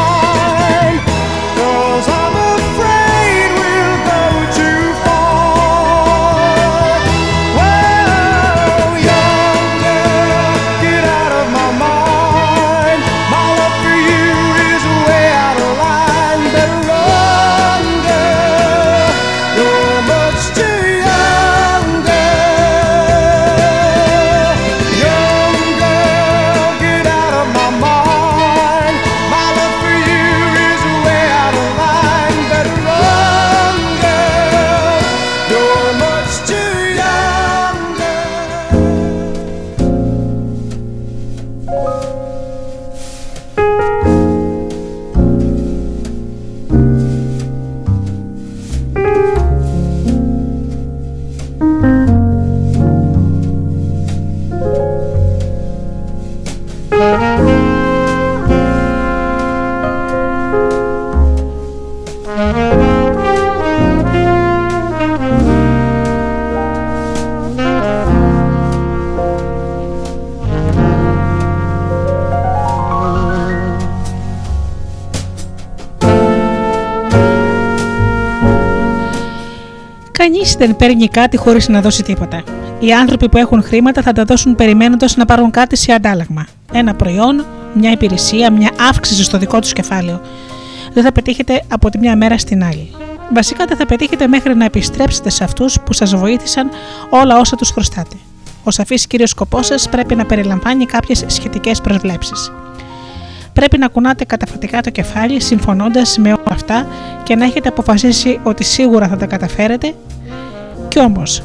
Δεν παίρνει κάτι χωρίς να δώσει τίποτα. Οι άνθρωποι που έχουν χρήματα θα τα δώσουν περιμένοντας να πάρουν κάτι σε αντάλλαγμα. Ένα προϊόν, μια υπηρεσία, μια αύξηση στο δικό τους κεφάλαιο. Δεν θα πετύχετε από τη μια μέρα στην άλλη. Βασικά δεν θα πετύχετε μέχρι να επιστρέψετε σε αυτούς που σας βοήθησαν όλα όσα τους χρωστάτε. Ο σαφής κύριος σκοπός σας πρέπει να περιλαμβάνει κάποιες σχετικές προσβλέψεις. Πρέπει να κουνάτε καταφατικά το κεφάλι συμφωνώντας με όλα αυτά και να έχετε αποφασίσει ότι σίγουρα θα τα καταφέρετε. Κι όμως,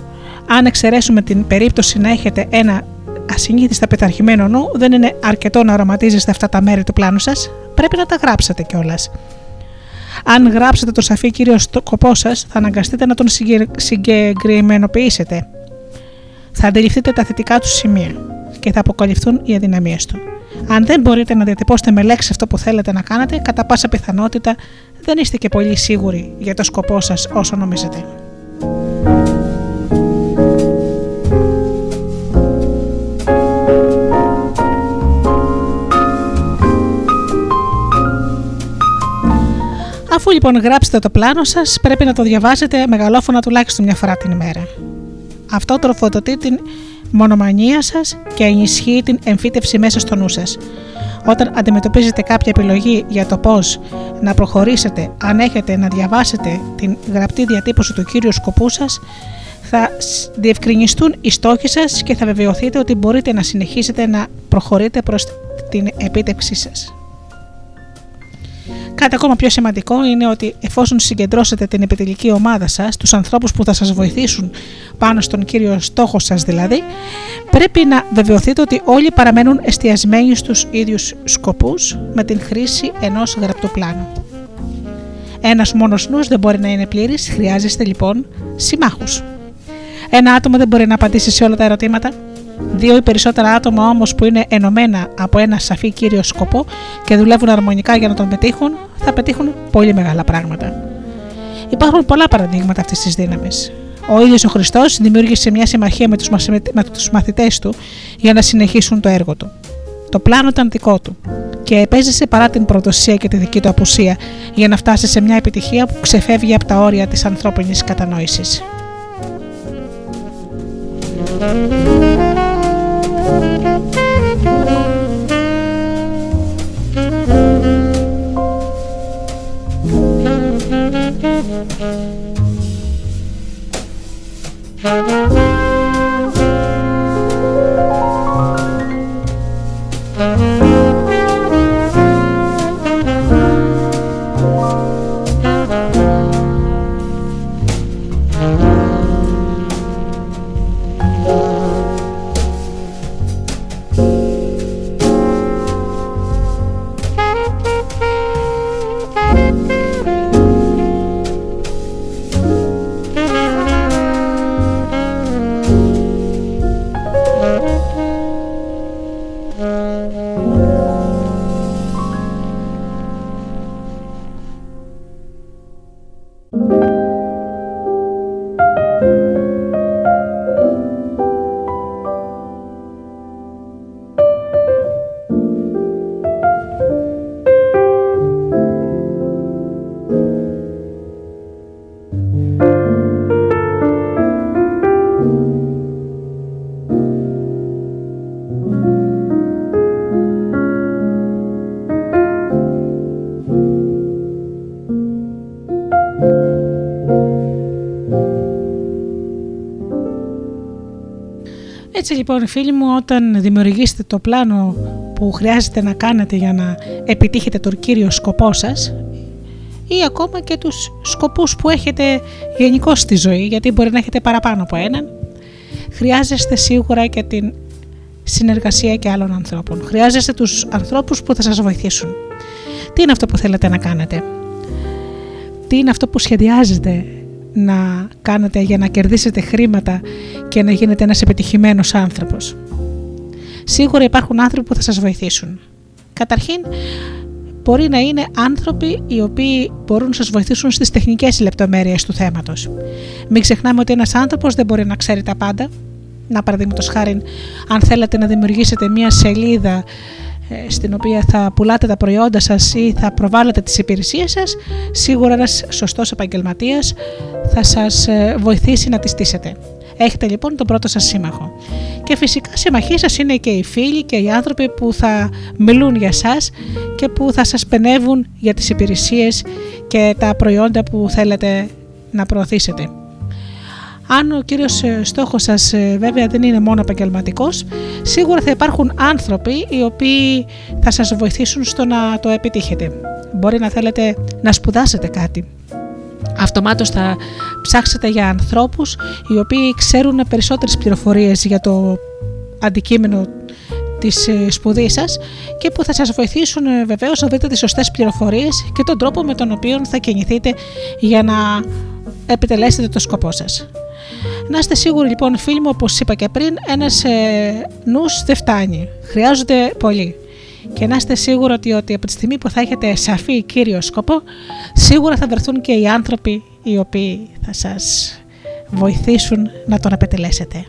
αν εξαιρέσουμε την περίπτωση να έχετε ένα ασυνήθιστα πεταρχημένο νου, δεν είναι αρκετό να οραματίζεστε αυτά τα μέρη του πλάνου σας, πρέπει να τα γράψετε κιόλας. Αν γράψετε το σαφή κύριο σκοπό σας, θα αναγκαστείτε να τον συγκε- συγκεκριμενοποιήσετε. Θα αντιληφθείτε τα θετικά του σημεία και θα αποκαλυφθούν οι αδυναμίες του. Αν δεν μπορείτε να διατυπώσετε με λέξη αυτό που θέλετε να κάνετε, κατά πάσα πιθανότητα δεν είστε και πολύ σίγουροι για το σκοπό σας όσο νομίζετε. Αφού λοιπόν γράψετε το πλάνο σας, πρέπει να το διαβάζετε μεγαλόφωνα τουλάχιστον μια φορά την ημέρα. Αυτό τροφοδοτεί την μονομανία σας και ενισχύει την εμφύτευση μέσα στο νου σας. Όταν αντιμετωπίζετε κάποια επιλογή για το πώς να προχωρήσετε, αν έχετε να διαβάσετε την γραπτή διατύπωση του κύριου σκοπού σας, θα διευκρινιστούν οι στόχοι σας και θα βεβαιωθείτε ότι μπορείτε να συνεχίσετε να προχωρείτε προς την επίτευξή σας. Κάτι ακόμα πιο σημαντικό είναι ότι εφόσον συγκεντρώσετε την επιτελική ομάδα σας, τους ανθρώπους που θα σας βοηθήσουν πάνω στον κύριο στόχο σας δηλαδή, πρέπει να βεβαιωθείτε ότι όλοι παραμένουν εστιασμένοι στους ίδιους σκοπούς με την χρήση ενός γραπτού πλάνου. Ένας μόνος νους δεν μπορεί να είναι πλήρης, χρειάζεστε λοιπόν συμμάχους. Ένα άτομο δεν μπορεί να απαντήσει σε όλα τα ερωτήματα, Δύο ή περισσότερα άτομα όμως που είναι ενωμένα από ένα σαφή κύριο σκοπό και δουλεύουν αρμονικά για να τον πετύχουν, θα πετύχουν πολύ μεγάλα πράγματα. Υπάρχουν πολλά παραδείγματα αυτής της δύναμης. Ο ίδιος ο Χριστός δημιούργησε μια συμμαχία με τους μαθητές του για να συνεχίσουν το έργο του. Το πλάνο ήταν δικό του και επέζησε παρά την προδοσία και τη δική του απουσία για να φτάσει σε μια επιτυχία που ξεφεύγει από τα όρια της ανθρώπινης κατανόησης. Thank you. Έτσι λοιπόν φίλοι μου όταν δημιουργήσετε το πλάνο που χρειάζεται να κάνετε για να επιτύχετε τον κύριο σκοπό σας ή ακόμα και τους σκοπούς που έχετε γενικώ στη ζωή γιατί μπορεί να έχετε παραπάνω από έναν χρειάζεστε σίγουρα και την συνεργασία και άλλων ανθρώπων. Χρειάζεστε τους ανθρώπους που θα σας βοηθήσουν. Τι είναι αυτό που θέλετε να κάνετε; Τι είναι αυτό που σχεδιάζετε; Να κάνετε για να κερδίσετε χρήματα και να γίνετε ένας επιτυχημένος άνθρωπος. Σίγουρα υπάρχουν άνθρωποι που θα σας βοηθήσουν. Καταρχήν, μπορεί να είναι άνθρωποι οι οποίοι μπορούν να σας βοηθήσουν στις τεχνικές λεπτομέρειες του θέματος. Μην ξεχνάμε ότι ένας άνθρωπος δεν μπορεί να ξέρει τα πάντα. Να παραδείγματος χάρη, αν θέλετε να δημιουργήσετε μια σελίδα ε, στην οποία θα πουλάτε τα προϊόντα σας ή θα προβάλλετε τις υπηρεσίες σας, σίγουρα ένας σωστός επαγγελματίας θα σας ε, βοηθήσει να τη στήσετε. Έχετε λοιπόν τον πρώτο σας σύμμαχο. Και φυσικά συμμαχοί σας είναι και οι φίλοι και οι άνθρωποι που θα μιλούν για σας και που θα σας πενεύουν για τις υπηρεσίες και τα προϊόντα που θέλετε να προωθήσετε. Αν ο κύριος ε, στόχος σας ε, βέβαια δεν είναι μόνο επαγγελματικός, σίγουρα θα υπάρχουν άνθρωποι οι οποίοι θα σας βοηθήσουν στο να το επιτύχετε. Μπορεί να θέλετε να σπουδάσετε κάτι. Αυτομάτως θα ψάξετε για ανθρώπους οι οποίοι ξέρουν περισσότερες πληροφορίες για το αντικείμενο της ε, σπουδής σας και που θα σας βοηθήσουν βεβαίως να βρείτε τις σωστές πληροφορίες και τον τρόπο με τον οποίο θα κινηθείτε για να επιτελέσετε το σκοπό σας. Να είστε σίγουροι λοιπόν φίλοι μου όπως είπα και πριν ένας ε, νους δεν φτάνει, χρειάζονται πολύ. Και να είστε σίγουροι ότι, ότι από τη στιγμή που θα έχετε σαφή κύριο σκοπό σίγουρα θα βρεθούν και οι άνθρωποι οι οποίοι θα σας βοηθήσουν να τον επιτελέσετε.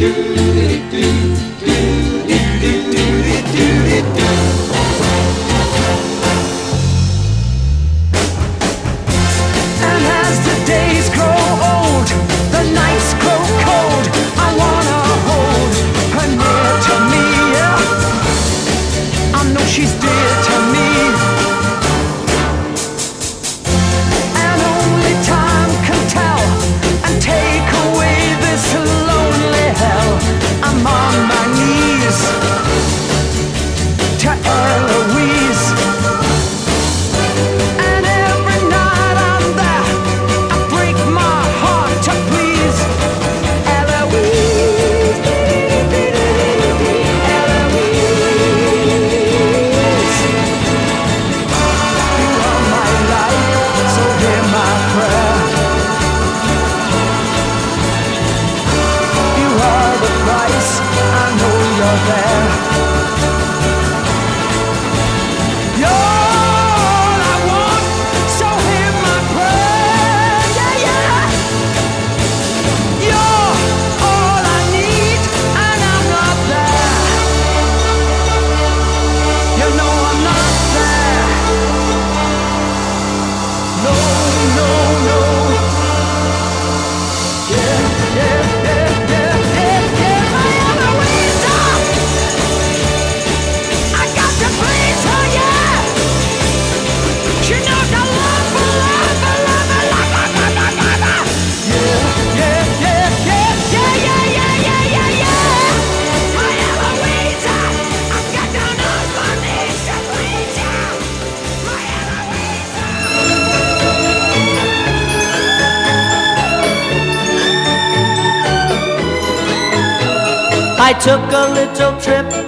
do. Trip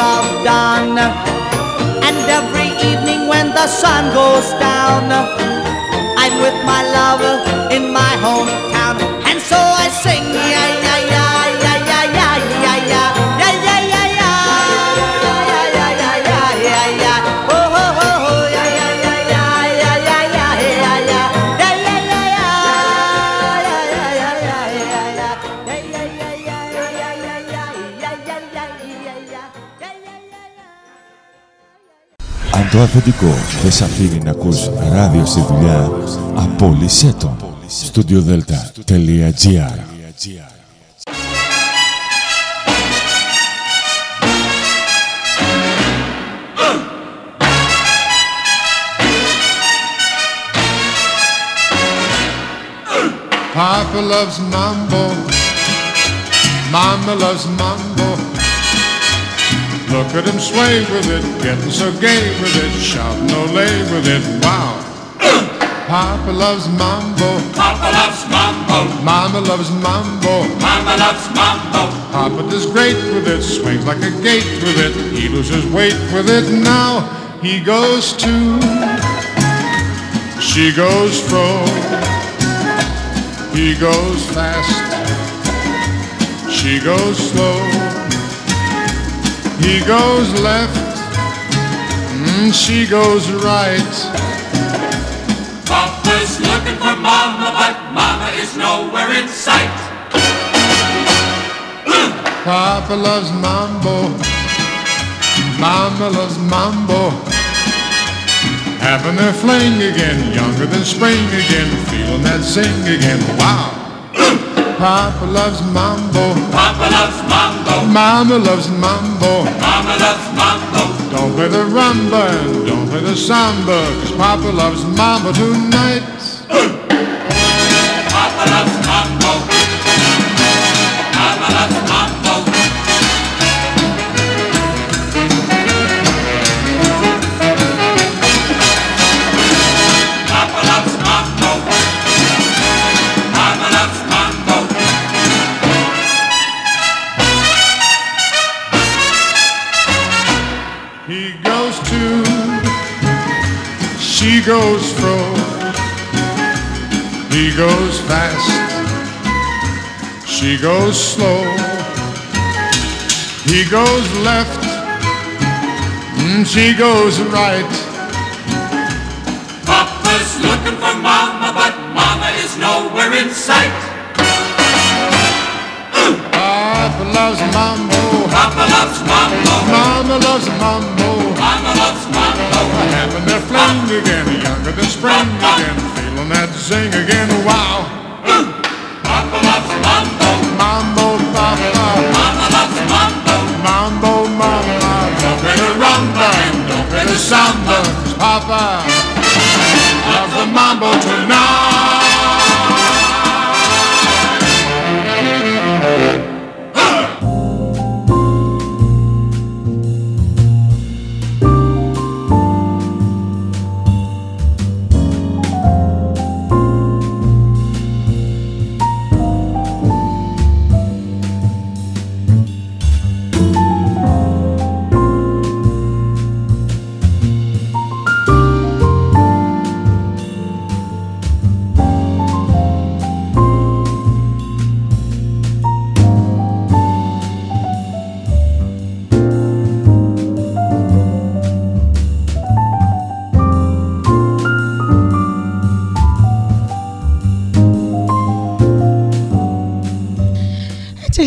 of dawn And every evening when the sun goes down το αφεντικό δεν σ' αφήνει να ακούς ράδιο στη δουλειά, απόλυσέ το. studiodelta.gr Papa loves mambo. Mama loves mambo. Look at him sway with it, getting so gay with it, shouting olay with it. Wow. (coughs) Papa loves mambo. Papa loves mambo. Mama loves mambo. Mama loves mambo. Papa does great with it, swings like a gate with it. He loses weight with it. Now he goes to. She goes fro. He goes fast. She goes slow. He goes left. Mm, she goes right. Papa's looking for mama, but mama is nowhere in sight. Papa loves mambo. Mama loves mambo. Having their fling again, younger than spring again, feeling that zing again. Wow. Papa loves mambo. Papa loves mambo. Mama loves mambo. Mama loves mambo. Don't play the rumba and don't play the samba, cause Papa loves mambo tonight. Goes fro. He goes fast, she goes slow. He goes left, mm, she goes right. Papa's looking for mama, but mama is nowhere in sight. Papa loves mambo, Papa loves mambo. Mama loves mambo. Mama loves mambo. Having their fling again, younger than spring again, feeling that zing again. Wow. Mambo, mambo, mambo, mambo, mambo, mambo. mambo, mambo, mambo, mambo, mambo, mambo, mambo, mambo, mambo, mambo, mambo, mambo, mambo, mambo, mambo tonight.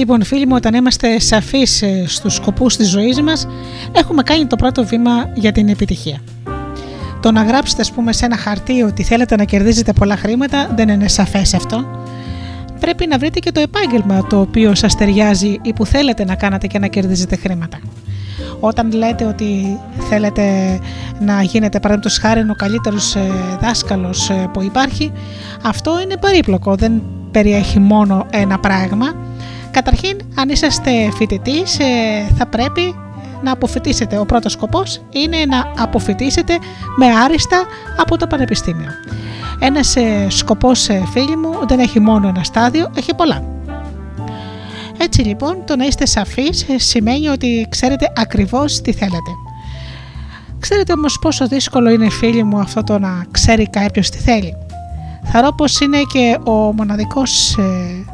Λοιπόν φίλοι μου όταν είμαστε σαφείς ε, στους σκοπούς της ζωής μας έχουμε κάνει το πρώτο βήμα για την επιτυχία. Το να γράψετε ας πούμε σε ένα χαρτί ότι θέλετε να κερδίζετε πολλά χρήματα δεν είναι σαφές αυτό. Πρέπει να βρείτε και το επάγγελμα το οποίο σας ταιριάζει ή που θέλετε να κάνετε και να κερδίζετε χρήματα. Όταν λέτε ότι θέλετε να γίνετε παραδείγματος χάρη ο καλύτερος ε, δάσκαλος ε, που υπάρχει, αυτό είναι περίπλοκο, δεν περιέχει μόνο ένα πράγμα. Καταρχήν, αν είσαστε φοιτητή, θα πρέπει να αποφοιτήσετε. Ο πρώτος σκοπός είναι να αποφοιτήσετε με άριστα από το πανεπιστήμιο. Ένας ε, σκοπός, ε, φίλοι μου, δεν έχει μόνο ένα στάδιο, έχει πολλά. Έτσι λοιπόν, το να είστε σαφείς ε, σημαίνει ότι ξέρετε ακριβώς τι θέλετε. Ξέρετε όμως πόσο δύσκολο είναι φίλοι μου αυτό το να ξέρει κάποιος τι θέλει. Θεωρώ πως είναι και ο μοναδικός ε,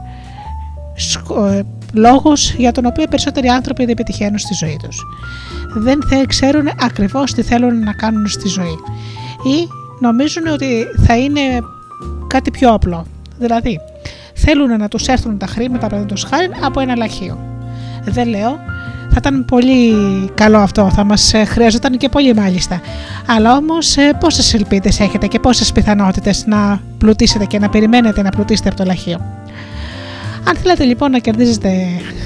σκο- ε, λόγος για τον οποίο οι περισσότεροι άνθρωποι δεν πετυχαίνουν στη ζωή τους. Δεν θε, ξέρουν ακριβώς τι θέλουν να κάνουν στη ζωή ή νομίζουν ότι θα είναι κάτι πιο απλό. Δηλαδή, θέλουν να τους έρθουν τα χρήματα παραδείγματος χάρη από ένα λαχείο. Δεν λέω, θα ήταν πολύ καλό αυτό, θα μας ε, χρειαζόταν και πολύ μάλιστα. Αλλά όμως ε, πόσες ελπίδες έχετε και πόσες πιθανότητες να πλουτίσετε και να περιμένετε να πλουτίσετε από το λαχείο; Αν θέλετε λοιπόν να κερδίζετε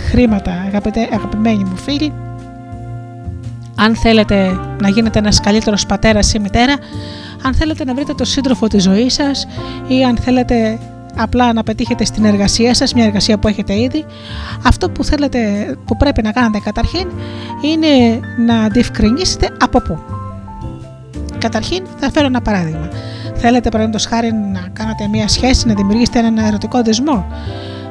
χρήματα, αγαπητέ, αγαπημένοι μου φίλοι, αν θέλετε να γίνετε ένας καλύτερος πατέρας ή μητέρα, αν θέλετε να βρείτε το σύντροφο της ζωής σας ή αν θέλετε απλά να πετύχετε στην εργασία σας, μια εργασία που έχετε ήδη, αυτό που, θέλετε, που πρέπει να κάνετε καταρχήν είναι να διευκρινίσετε από πού. Καταρχήν θα φέρω ένα παράδειγμα. Θέλετε παραδείγματος χάρη να κάνετε μια σχέση, να δημιουργήσετε έναν ερωτικό δεσμό;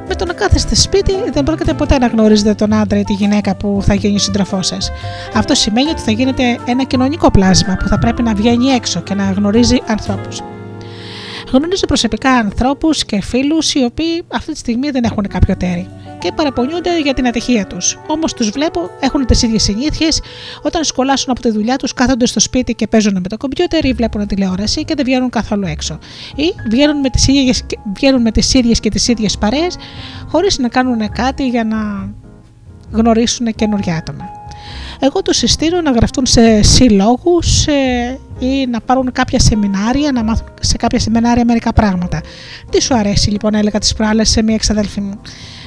Με το να κάθεστε σπίτι δεν πρόκειται ποτέ να γνωρίζετε τον άντρα ή τη γυναίκα που θα γίνει σύντροφός σας. Αυτό σημαίνει ότι θα γίνετε ένα κοινωνικό πλάσμα που θα πρέπει να βγαίνει έξω και να γνωρίζει ανθρώπους. Γνωρίζω προσωπικά ανθρώπους και φίλους οι οποίοι αυτή τη στιγμή δεν έχουν κάποιο τέρι και παραπονιούνται για την ατυχία τους. Όμως τους βλέπω, έχουν τις ίδιες συνήθειες, όταν σκολάσουν από τη δουλειά τους, κάθονται στο σπίτι και παίζουν με το κομπιούτερ ή βλέπουν τηλεόραση και δεν βγαίνουν καθόλου έξω. Ή βγαίνουν με τις ίδιες βγαίνουν με τις ίδιες και τις ίδιες παρέες, χωρίς να κάνουν κάτι για να γνωρίσουν καινούργια άτομα. Εγώ τους συστήνω να γραφτούν σε συλλόγους ε, ή να πάρουν κάποια σεμινάρια, να μάθουν σε κάποια σεμινάρια μερικά πράγματα. Τι σου αρέσει λοιπόν, έλεγα τις προάλλες σε μία εξαδέλφη μου.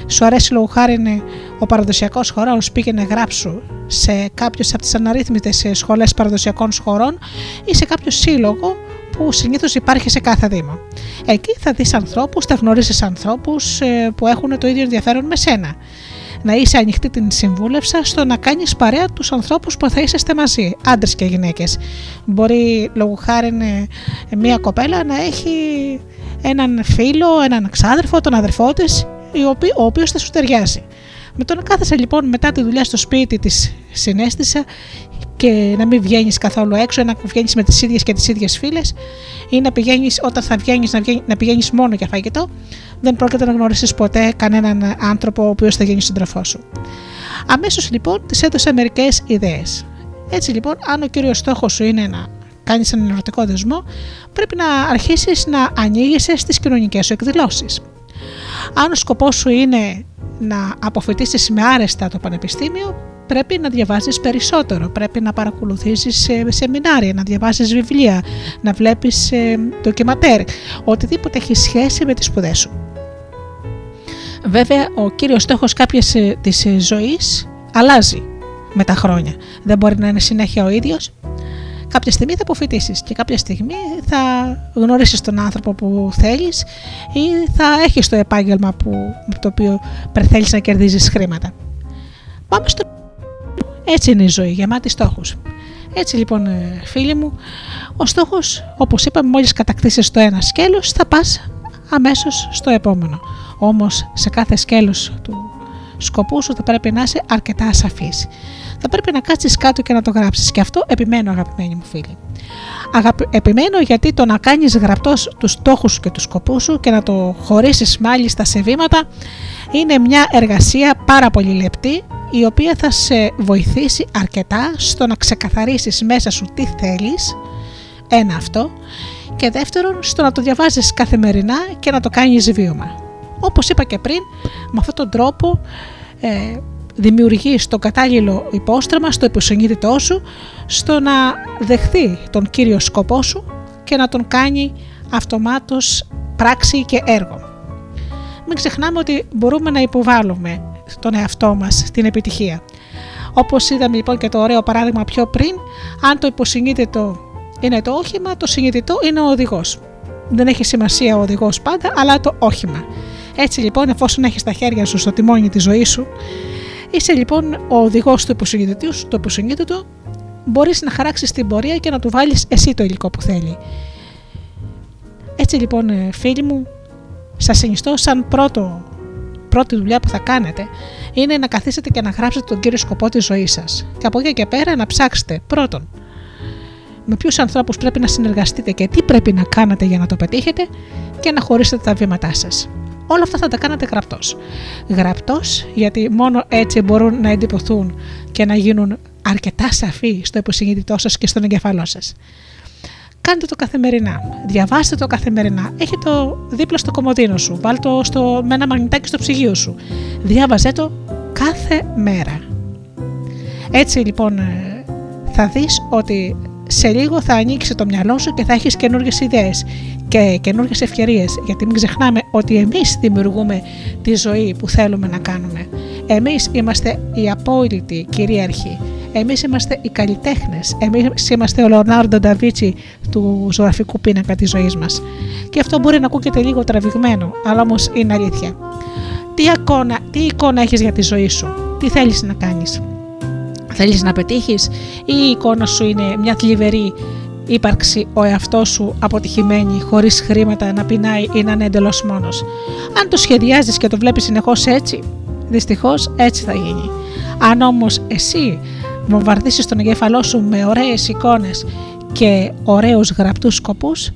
Σου αρέσει λόγω χάρη είναι ο παραδοσιακός χορός, πήγαινε γράψου σε κάποιες από τις αναρρύθμιτες σχολές παραδοσιακών χωρών ή σε κάποιο σύλλογο που συνήθως υπάρχει σε κάθε Δήμο. Εκεί θα δεις ανθρώπους, θα γνωρίσεις ανθρώπους που έχουν το ίδιο ενδιαφέρον με σένα να είσαι ανοιχτή την συμβούλευσα στο να κάνεις παρέα τους ανθρώπους που θα είσαστε μαζί, άντρες και γυναίκες. Μπορεί λόγω χάρη μια κοπέλα να έχει έναν φίλο, έναν ξάδερφο, τον αδερφό της, ο οποίος θα σου ταιριάζει. Με το να κάθεσαι λοιπόν μετά τη δουλειά στο σπίτι της συνέστησα και να μην βγαίνεις καθόλου έξω, να βγαίνεις με τις ίδιες και τις ίδιες φίλες ή να πηγαίνεις όταν θα βγαίνεις να, βγαίνεις, να πηγαίνεις μόνο για φαγητό, δεν πρόκειται να γνωρίσεις ποτέ κανέναν άνθρωπο ο οποίος θα γίνει σύντροφό σου. Αμέσως λοιπόν της έδωσα μερικές ιδέες. Έτσι λοιπόν, αν ο κύριος στόχος σου είναι να κάνεις έναν ερωτικό δεσμό, πρέπει να αρχίσεις να ανοίγεσαι στις κοινωνικές σου εκδηλώσεις. Αν ο σκοπός σου είναι να αποφοιτήσεις με άρεστα το πανεπιστήμιο, πρέπει να διαβάζεις περισσότερο, πρέπει να παρακολουθήσεις σεμινάρια, να διαβάζεις βιβλία, να βλέπεις ντοκιματέρ, οτιδήποτε έχει σχέση με τις σπουδές σου. Βέβαια, ο κύριος στόχος κάποιες της ζωής αλλάζει με τα χρόνια. Δεν μπορεί να είναι συνέχεια ο ίδιος. Κάποια στιγμή θα αποφυτίσει και κάποια στιγμή θα γνωρίσεις τον άνθρωπο που θέλεις ή θα έχεις το επάγγελμα που, με το οποίο θέλει να κερδίζεις χρήματα. Πάμε στο. Έτσι είναι η ζωή, γεμάτη στόχους. Έτσι λοιπόν, ε, φίλοι μου, ο στόχος, όπως είπαμε, μόλις κατακτήσεις το ένα σκέλος, θα πας αμέσως στο επόμενο. Όμως, σε κάθε σκέλος του σκοπού σου θα πρέπει να είσαι αρκετά ασαφή. Θα πρέπει να κάτσει κάτω και να το γράψεις. Και αυτό επιμένω, αγαπημένοι μου φίλοι. Επιμένω γιατί το να κάνεις γραπτός τους στόχους και τους σκοπούς σου και να το χωρίσεις μάλιστα σε βήματα είναι μια εργασία πάρα πολύ λεπτή η οποία θα σε βοηθήσει αρκετά στο να ξεκαθαρίσεις μέσα σου τι θέλεις, ένα αυτό, και δεύτερον στο να το διαβάζεις καθημερινά και να το κάνεις βίωμα. Όπως είπα και πριν, με αυτόν τον τρόπο ε, δημιουργείς το κατάλληλο υπόστρεμα στο υποσυνείδητό σου στο να δεχθεί τον κύριο σκοπό σου και να τον κάνει αυτομάτως πράξη και έργο. Μην ξεχνάμε ότι μπορούμε να υποβάλλουμε τον εαυτό μας στην επιτυχία. Όπως είδαμε λοιπόν και το ωραίο παράδειγμα πιο πριν, αν το υποσυνείδητο είναι το όχημα, το συνειδητό είναι ο οδηγός. Δεν έχει σημασία ο οδηγός πάντα, αλλά το όχημα. Έτσι λοιπόν, εφόσον έχεις στα χέρια σου στο τιμόνι της ζωής σου, είσαι λοιπόν ο οδηγός του υποσυνείδητου, το υποσυνείδητο, μπορείς να χαράξεις την πορεία και να του βάλεις εσύ το υλικό που θέλει. Έτσι λοιπόν, ε, φίλοι μου, σας συνιστώ σαν πρώτο, πρώτη δουλειά που θα κάνετε είναι να καθίσετε και να γράψετε τον κύριο σκοπό της ζωής σας. Και από εκεί και πέρα να ψάξετε πρώτον με ποιους ανθρώπους πρέπει να συνεργαστείτε και τι πρέπει να κάνετε για να το πετύχετε και να χωρίσετε τα βήματά σας. Όλα αυτά θα τα κάνετε γραπτός. Γραπτός, γιατί μόνο έτσι μπορούν να εντυπωθούν και να γίνουν αρκετά σαφή στο υποσυνείδητό σας και στον εγκεφαλό σας. Κάντε το καθημερινά. Διαβάστε το καθημερινά. Έχει το δίπλα στο κομμωδίνο σου. Βάλτε το στο, με ένα μαγνητάκι στο ψυγείο σου. Διάβαζε το κάθε μέρα. Έτσι λοιπόν ε, θα δεις ότι σε λίγο θα ανοίξει το μυαλό σου και θα έχεις καινούργιες ιδέες και καινούργιες ευκαιρίες γιατί μην ξεχνάμε ότι εμείς δημιουργούμε τη ζωή που θέλουμε να κάνουμε. Εμείς είμαστε οι απόλυτοι κυρίαρχοι. Εμείς είμαστε οι καλλιτέχνες. Εμείς είμαστε ο Λεωνάρντο Νταβίτσι του ζωγραφικού πίνακα της ζωής μας. Και αυτό μπορεί να ακούγεται λίγο τραβηγμένο, αλλά όμως είναι αλήθεια. Τι εικόνα, τι εικόνα έχεις για τη ζωή σου, τι θέλεις να κάνεις; Θέλεις να πετύχεις; Ή η εικόνα σου είναι μια θλιβερή ύπαρξη ο εαυτός σου αποτυχημένη, χωρίς χρήματα να πεινάει ή να είναι εντελώς μόνος. Αν το σχεδιάζεις και το βλέπεις συνεχώς έτσι, δυστυχώς έτσι θα γίνει. Αν όμως εσύ βομβαρδίσεις τον εγκέφαλό σου με ωραίες εικόνες και ωραίους γραπτούς σκοπούς,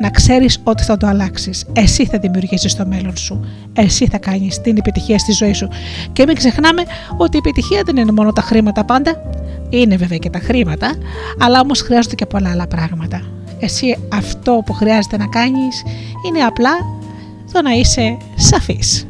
να ξέρεις ότι θα το αλλάξεις. Εσύ θα δημιουργήσεις το μέλλον σου. Εσύ θα κάνεις την επιτυχία στη ζωή σου. Και μην ξεχνάμε ότι η επιτυχία δεν είναι μόνο τα χρήματα πάντα. Είναι βέβαια και τα χρήματα, αλλά όμως χρειάζονται και πολλά άλλα πράγματα. Εσύ αυτό που χρειάζεται να κάνεις είναι απλά το να είσαι σαφής.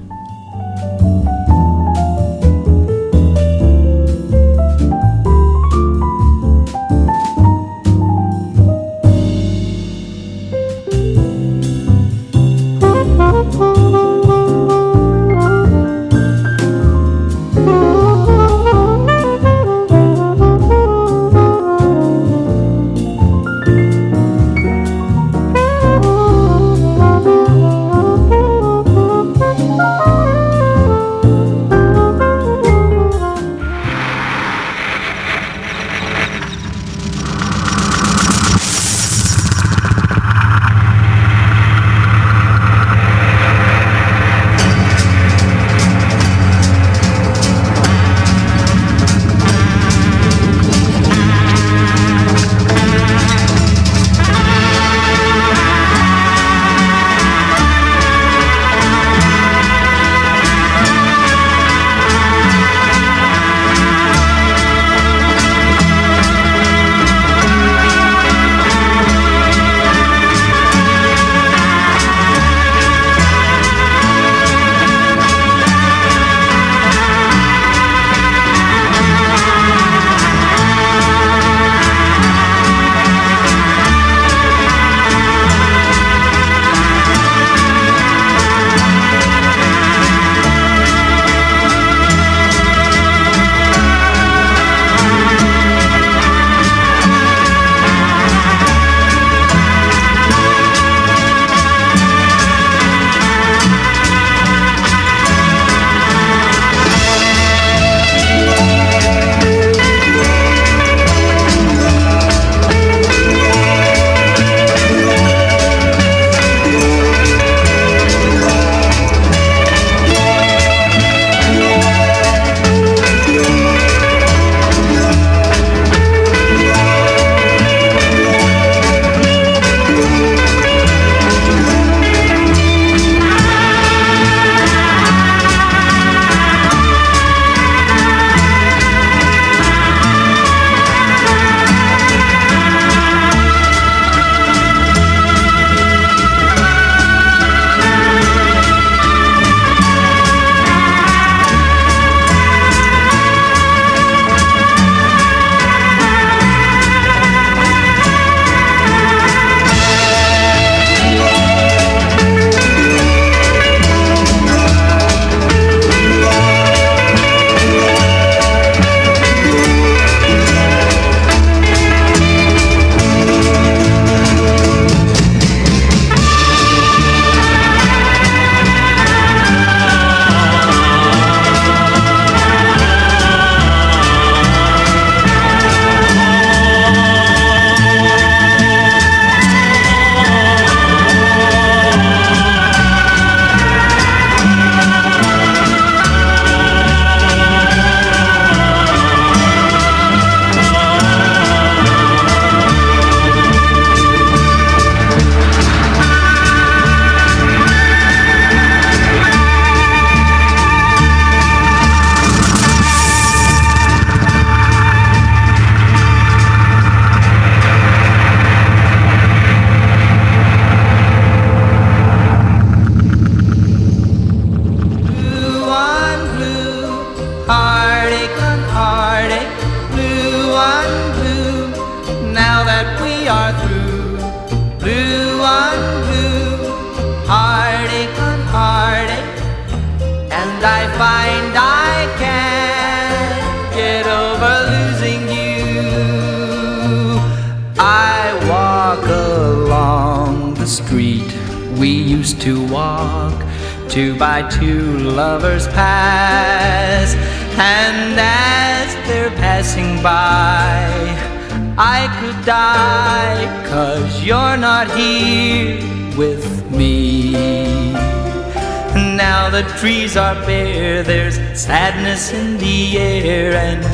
are bare, there's sadness in the air, and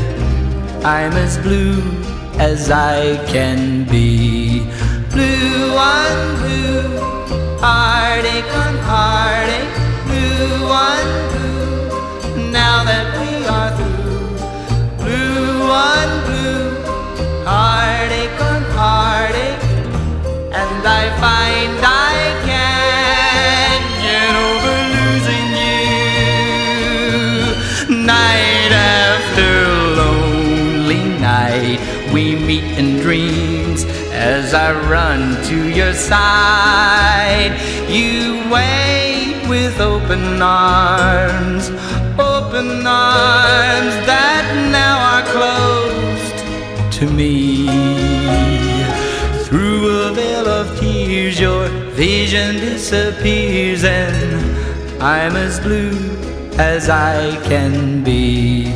I'm as blue as I can be. I run to your side. You wait with open arms, open arms that now are closed to me. Through a veil of tears, your vision disappears, and I'm as blue as I can be.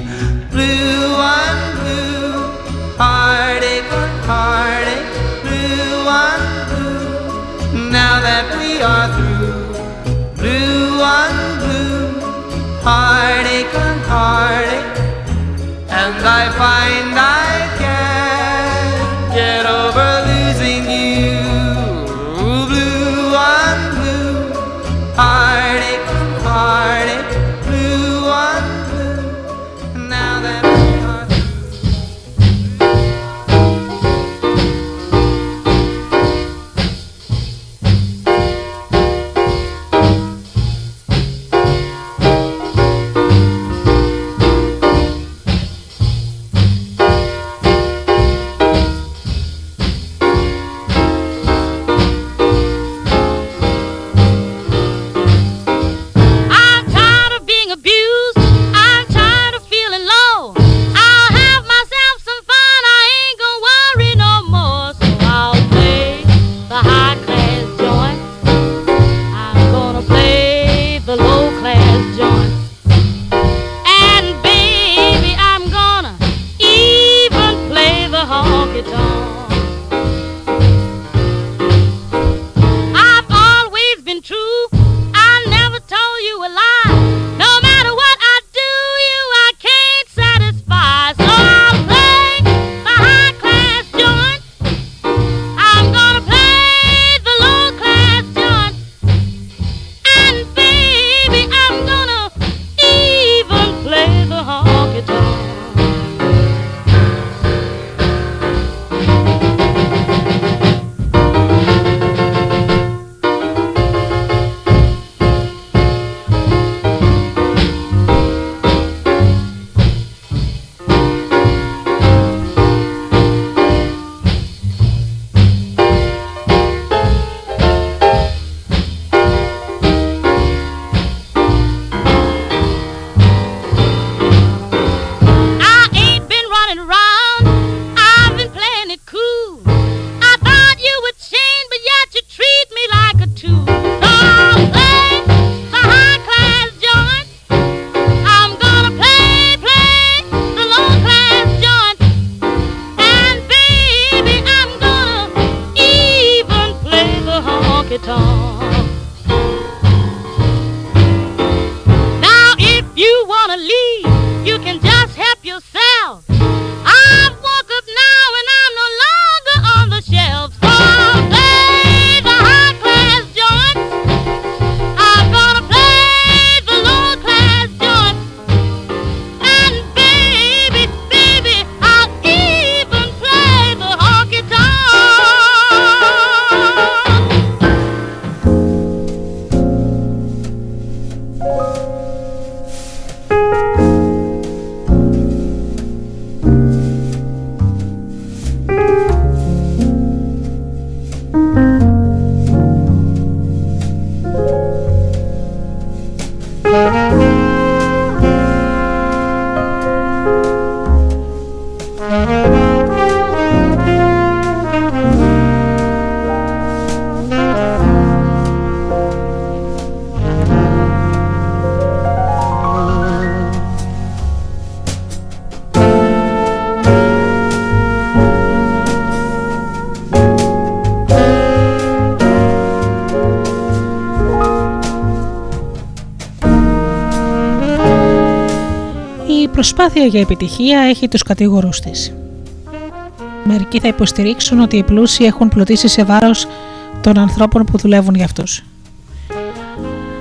Προσπάθεια για επιτυχία έχει τους κατηγορούς της. Μερικοί θα υποστηρίξουν ότι οι πλούσιοι έχουν πλουτίσει σε βάρος των ανθρώπων που δουλεύουν για αυτούς.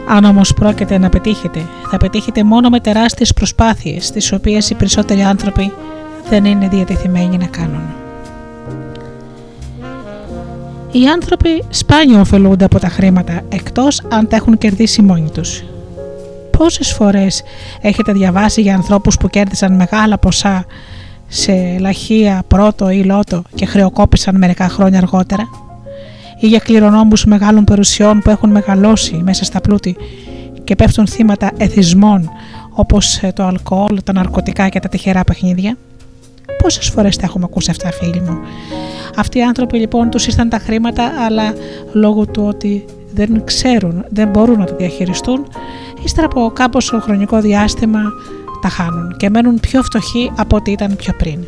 Αν όμως πρόκειται να πετύχετε, θα πετύχετε μόνο με τεράστιες προσπάθειες, τις οποίες οι περισσότεροι άνθρωποι δεν είναι διατεθειμένοι να κάνουν. Οι άνθρωποι σπάνιο ωφελούνται από τα χρήματα, εκτός αν τα έχουν κερδίσει μόνοι τους. Πόσες φορές έχετε διαβάσει για ανθρώπους που κέρδισαν μεγάλα ποσά σε λαχεία, πρώτο ή λότο και χρεοκόπησαν μερικά χρόνια αργότερα; Ή για κληρονόμους μεγάλων περιουσιών που έχουν μεγαλώσει μέσα στα πλούτη και πέφτουν θύματα εθισμών όπως το αλκοόλ, τα ναρκωτικά και τα τυχερά παιχνίδια; Πόσες φορές τα έχουμε ακούσει αυτά, φίλοι μου; Αυτοί οι άνθρωποι λοιπόν τους ήρθαν τα χρήματα, αλλά λόγω του ότι δεν ξέρουν, δεν μπορούν να τα διαχειριστούν, ύστερα από κάποιο χρονικό διάστημα τα χάνουν και μένουν πιο φτωχοί από ό,τι ήταν πιο πριν.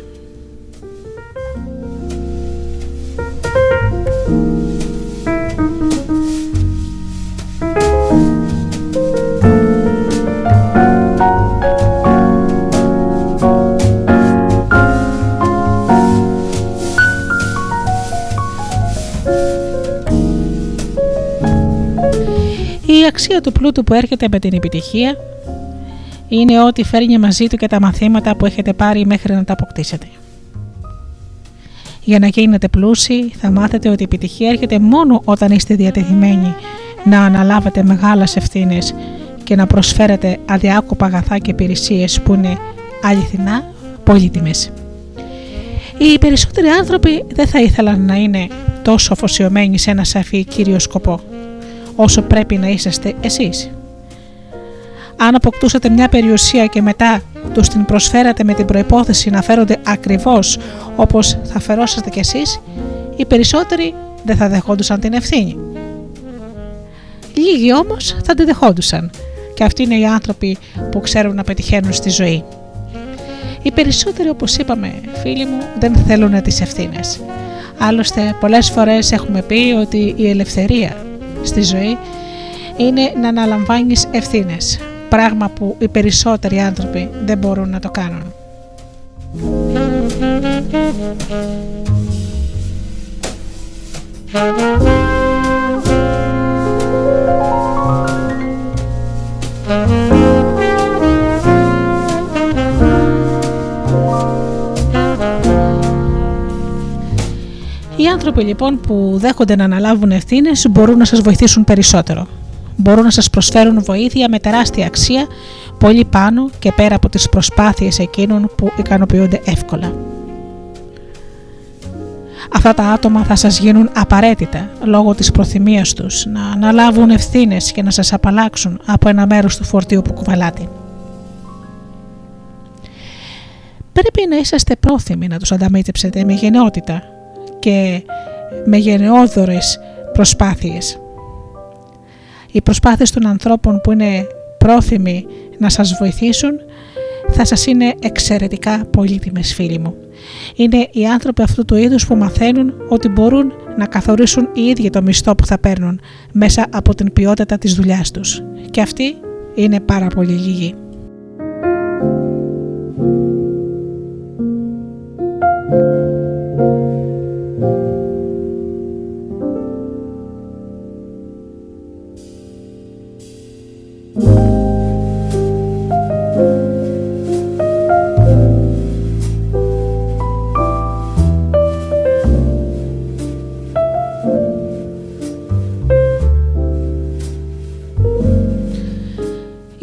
Αξία του πλούτου που έρχεται με την επιτυχία είναι ότι φέρνει μαζί του και τα μαθήματα που έχετε πάρει μέχρι να τα αποκτήσετε. Για να γίνετε πλούσιοι θα μάθετε ότι η επιτυχία έρχεται μόνο όταν είστε διατεθειμένοι να αναλάβετε μεγάλες ευθύνες και να προσφέρετε αδιάκοπα αγαθά και υπηρεσίες που είναι αληθινά πολύτιμες. Οι περισσότεροι άνθρωποι δεν θα ήθελαν να είναι τόσο αφοσιωμένοι σε ένα σαφή κύριο σκοπό όσο πρέπει να είσαστε εσείς. Αν αποκτούσατε μια περιουσία και μετά τους την προσφέρατε με την προϋπόθεση να φέρονται ακριβώς όπως θα φερόσαστε κι εσείς, οι περισσότεροι δεν θα δεχόντουσαν την ευθύνη. Λίγοι όμως θα την δεχόντουσαν και αυτοί είναι οι άνθρωποι που ξέρουν να πετυχαίνουν στη ζωή. Οι περισσότεροι όπως είπαμε φίλοι μου δεν θέλουν τις ευθύνες. Άλλωστε πολλές φορές έχουμε πει ότι η ελευθερία στη ζωή είναι να αναλαμβάνεις ευθύνες, πράγμα που οι περισσότεροι άνθρωποι δεν μπορούν να το κάνουν. Οι άνθρωποι λοιπόν που δέχονται να αναλάβουν ευθύνες μπορούν να σας βοηθήσουν περισσότερο. Μπορούν να σας προσφέρουν βοήθεια με τεράστια αξία πολύ πάνω και πέρα από τις προσπάθειες εκείνων που ικανοποιούνται εύκολα. Αυτά τα άτομα θα σας γίνουν απαραίτητα λόγω της προθυμίας τους να αναλάβουν ευθύνες και να σας απαλλάξουν από ένα μέρος του φορτίου που κουβαλάτε. Πρέπει να είσαστε πρόθυμοι να τους ανταμείψετε με γενναιότητα και με γενναιόδορες προσπάθειες. Οι προσπάθειες των ανθρώπων που είναι πρόθυμοι να σας βοηθήσουν θα σας είναι εξαιρετικά πολύτιμες φίλοι μου. Είναι οι άνθρωποι αυτού του είδους που μαθαίνουν ότι μπορούν να καθορίσουν οι ίδιοι το μισθό που θα παίρνουν μέσα από την ποιότητα της δουλειάς τους. Και αυτοί είναι πάρα πολύ λίγοι.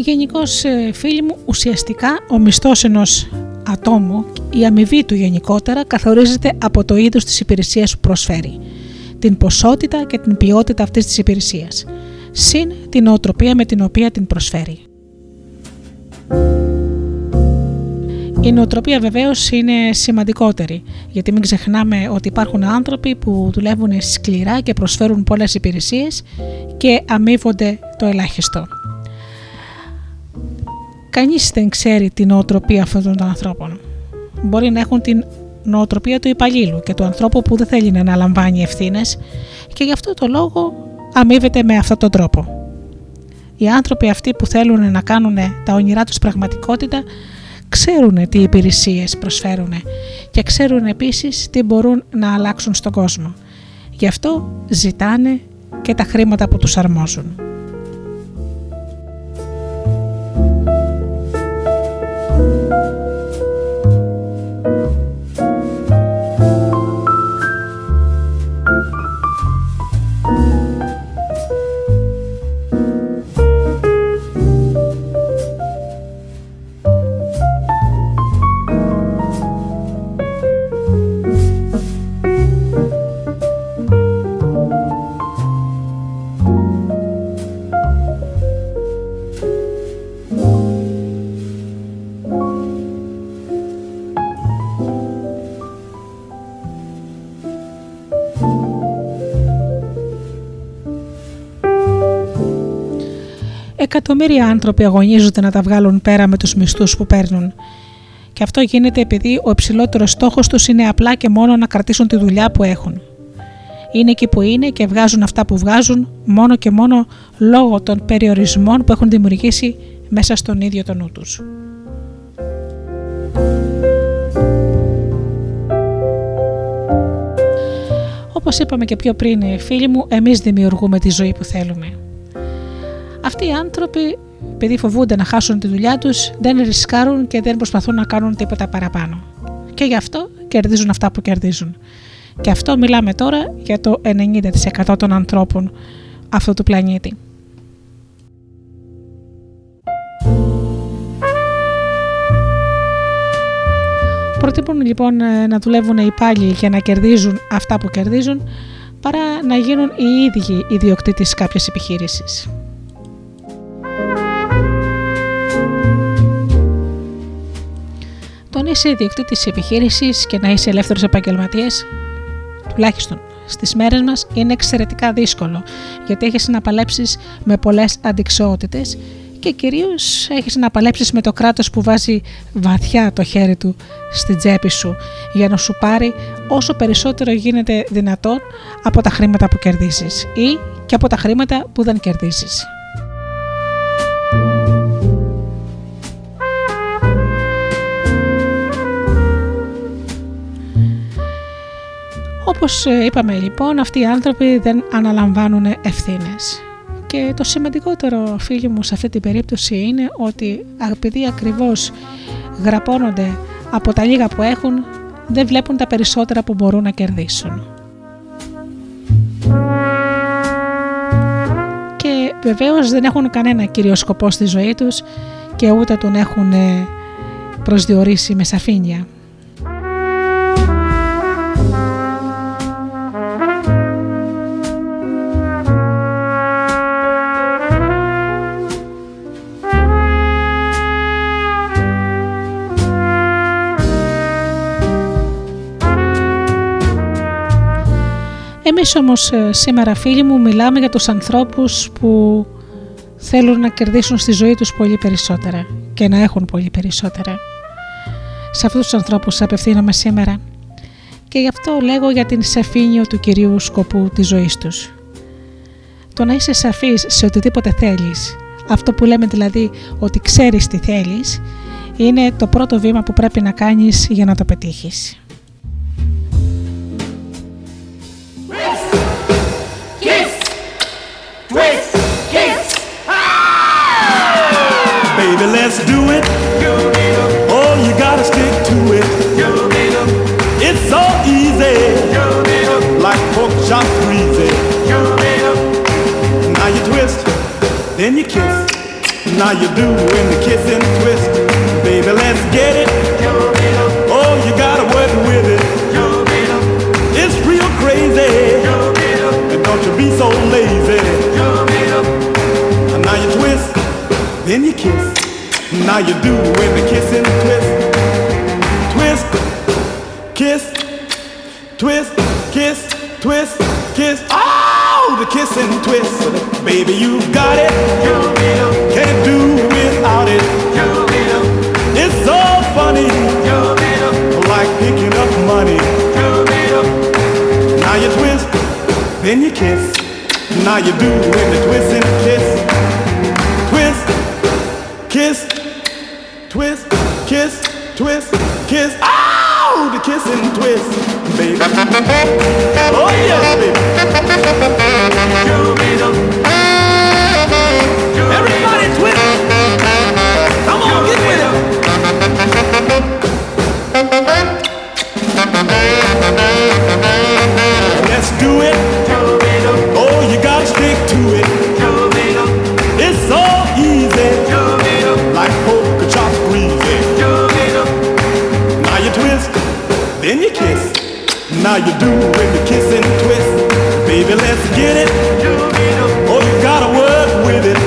Γενικώ, ε, φίλοι μου, ουσιαστικά ο μισθός ενός ατόμου, η αμοιβή του γενικότερα, καθορίζεται από το είδος της υπηρεσίας που προσφέρει, την ποσότητα και την ποιότητα αυτής της υπηρεσίας, συν την οτροπία με την οποία την προσφέρει. Η νοοτροπία βεβαίως είναι σημαντικότερη, γιατί μην ξεχνάμε ότι υπάρχουν άνθρωποι που δουλεύουν σκληρά και προσφέρουν πολλές υπηρεσίες και αμείβονται το ελάχιστο. Κανείς δεν ξέρει την νοοτροπία αυτών των ανθρώπων. Μπορεί να έχουν την νοοτροπία του υπαλλήλου και του ανθρώπου που δεν θέλει να αναλαμβάνει ευθύνες και γι' αυτό το λόγο αμείβεται με αυτόν τον τρόπο. Οι άνθρωποι αυτοί που θέλουν να κάνουν τα όνειρά τους πραγματικότητα ξέρουν τι υπηρεσίες προσφέρουν και ξέρουν επίσης τι μπορούν να αλλάξουν στον κόσμο. Γι' αυτό ζητάνε και τα χρήματα που τους αρμόζουν. Εκατομμύρια άνθρωποι αγωνίζονται να τα βγάλουν πέρα με τους μισθούς που παίρνουν. Και αυτό γίνεται επειδή ο υψηλότερος στόχος τους είναι απλά και μόνο να κρατήσουν τη δουλειά που έχουν. Είναι εκεί που είναι και βγάζουν αυτά που βγάζουν μόνο και μόνο λόγω των περιορισμών που έχουν δημιουργήσει μέσα στον ίδιο τον νου τους. Όπως είπαμε και πιο πριν φίλοι μου, εμείς δημιουργούμε τη ζωή που θέλουμε. Αυτοί οι άνθρωποι, επειδή φοβούνται να χάσουν τη δουλειά τους, δεν ρισκάρουν και δεν προσπαθούν να κάνουν τίποτα παραπάνω. Και γι' αυτό κερδίζουν αυτά που κερδίζουν. Και αυτό μιλάμε τώρα για το 90% των ανθρώπων αυτού του πλανήτη. Προτείνουν λοιπόν να δουλεύουν οι υπάλληλοι για να κερδίζουν αυτά που κερδίζουν παρά να γίνουν οι ίδιοι ιδιοκτήτες κάποιες επιχείρησης. Το να είσαι ιδιοκτήτης επιχείρησης και να είσαι ελεύθερος επαγγελματίας, τουλάχιστον στις μέρες μας, είναι εξαιρετικά δύσκολο γιατί έχεις να παλέψεις με πολλές αντικσότητες και κυρίως έχεις να παλέψεις με το κράτος που βάζει βαθιά το χέρι του στην τσέπη σου για να σου πάρει όσο περισσότερο γίνεται δυνατόν από τα χρήματα που κερδίζεις ή και από τα χρήματα που δεν κερδίζεις. Όπως ε, είπαμε λοιπόν, αυτοί οι άνθρωποι δεν αναλαμβάνουν ευθύνες. Και το σημαντικότερο φίλοι μου σε αυτή την περίπτωση είναι ότι επειδή ακριβώς γραπώνονται από τα λίγα που έχουν, δεν βλέπουν τα περισσότερα που μπορούν να κερδίσουν. Και βεβαίως δεν έχουν κανένα κύριο σκοπό στη ζωή τους και ούτε τον έχουν ε, προσδιορίσει με σαφήνεια. Εμείς όμως ε, σήμερα φίλοι μου μιλάμε για τους ανθρώπους που θέλουν να κερδίσουν στη ζωή τους πολύ περισσότερα και να έχουν πολύ περισσότερα. Σε αυτούς τους ανθρώπους απευθύνομαι σήμερα και γι' αυτό λέγω για την σαφήνεια του κυρίου σκοπού της ζωής τους. Το να είσαι σαφής σε οτιδήποτε θέλεις, αυτό που λέμε δηλαδή ότι ξέρεις τι θέλεις, είναι το πρώτο βήμα που πρέπει να κάνεις για να το πετύχεις. Baby, let's do it. Oh, you gotta stick to it. It's so easy, like pork chop greasy. Now you twist, then you kiss. Now you do in the kiss and twist. Baby, let's get it. Oh, you gotta work with it. It's real crazy. And don't you be so lazy. Then you kiss. Now you do in the kiss and twist. Twist, kiss, twist, kiss, twist, kiss. Oh, the kiss and twist. Baby, you got it. Can't do without it. It's so funny. Like picking up money. Now you twist, then you kiss. Now you do in the twist and kiss. Twist, kiss, twist, kiss. Ow! The kiss and twist, baby. Oh yes, baby. Everybody twist. Come on, get with it. Now you do with the kiss and twist. Baby, let's get it. Oh, you gotta work with it.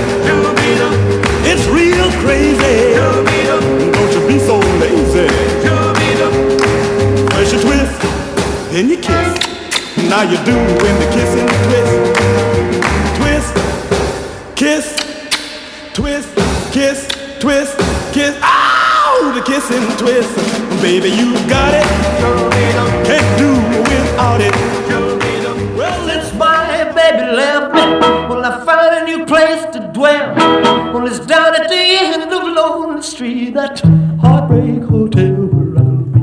It's real crazy. Don't you be so lazy. First you twist, then you kiss. Now you do in the kiss and twist. Twist, kiss, twist, kiss, twist, kiss. Ow! The kiss and twist. Baby, you got it. It. Well, since my baby left me, well, I found a new place to dwell. Well, it's down at the end of Lonely Street, that heartbreak hotel where I'll be.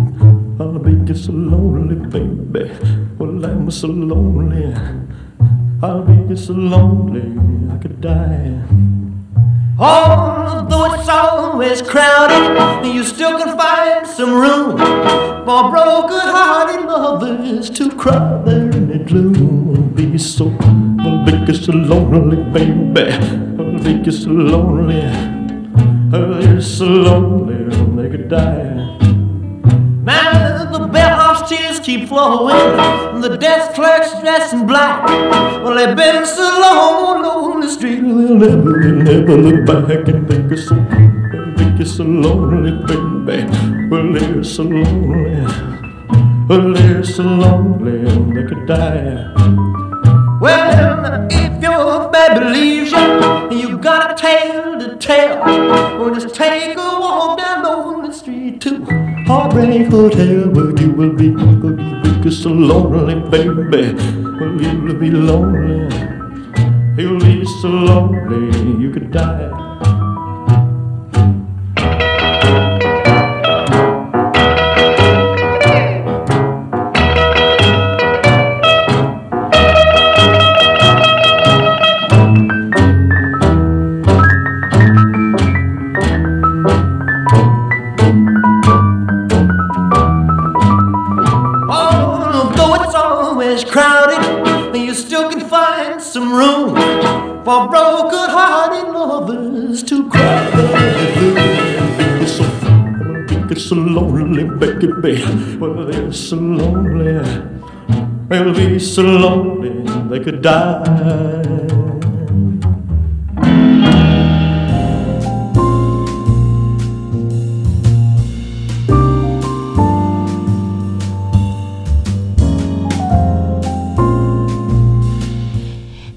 I'll be just so lonely, baby. Well, I'm so lonely. I'll be just so lonely, I could die. Oh, Although it's always crowded, and you still can find some room for broken-hearted lovers to cry there in the gloom. Be so, I'll be so lonely, baby. I'll be so lonely. I'll be so lonely, they could die. Now the bellhop's tears keep flowing, and the desk clerk's dressed in black. Well, they've been so long on the street, they'll never, never look back and think of so, it's so lonely, baby. Well, they're so lonely, well, they're so lonely, they could die. Well, if your baby leaves you, and you got a tale to tell, well, just take a walk down on the street to Heartbreak Hotel, where you will be, where you will be so lonely, baby. Well, you'll be lonely, you'll be so lonely, you could die. So lonely, baby. Well, they're so lonely. They'll be so lonely they could die.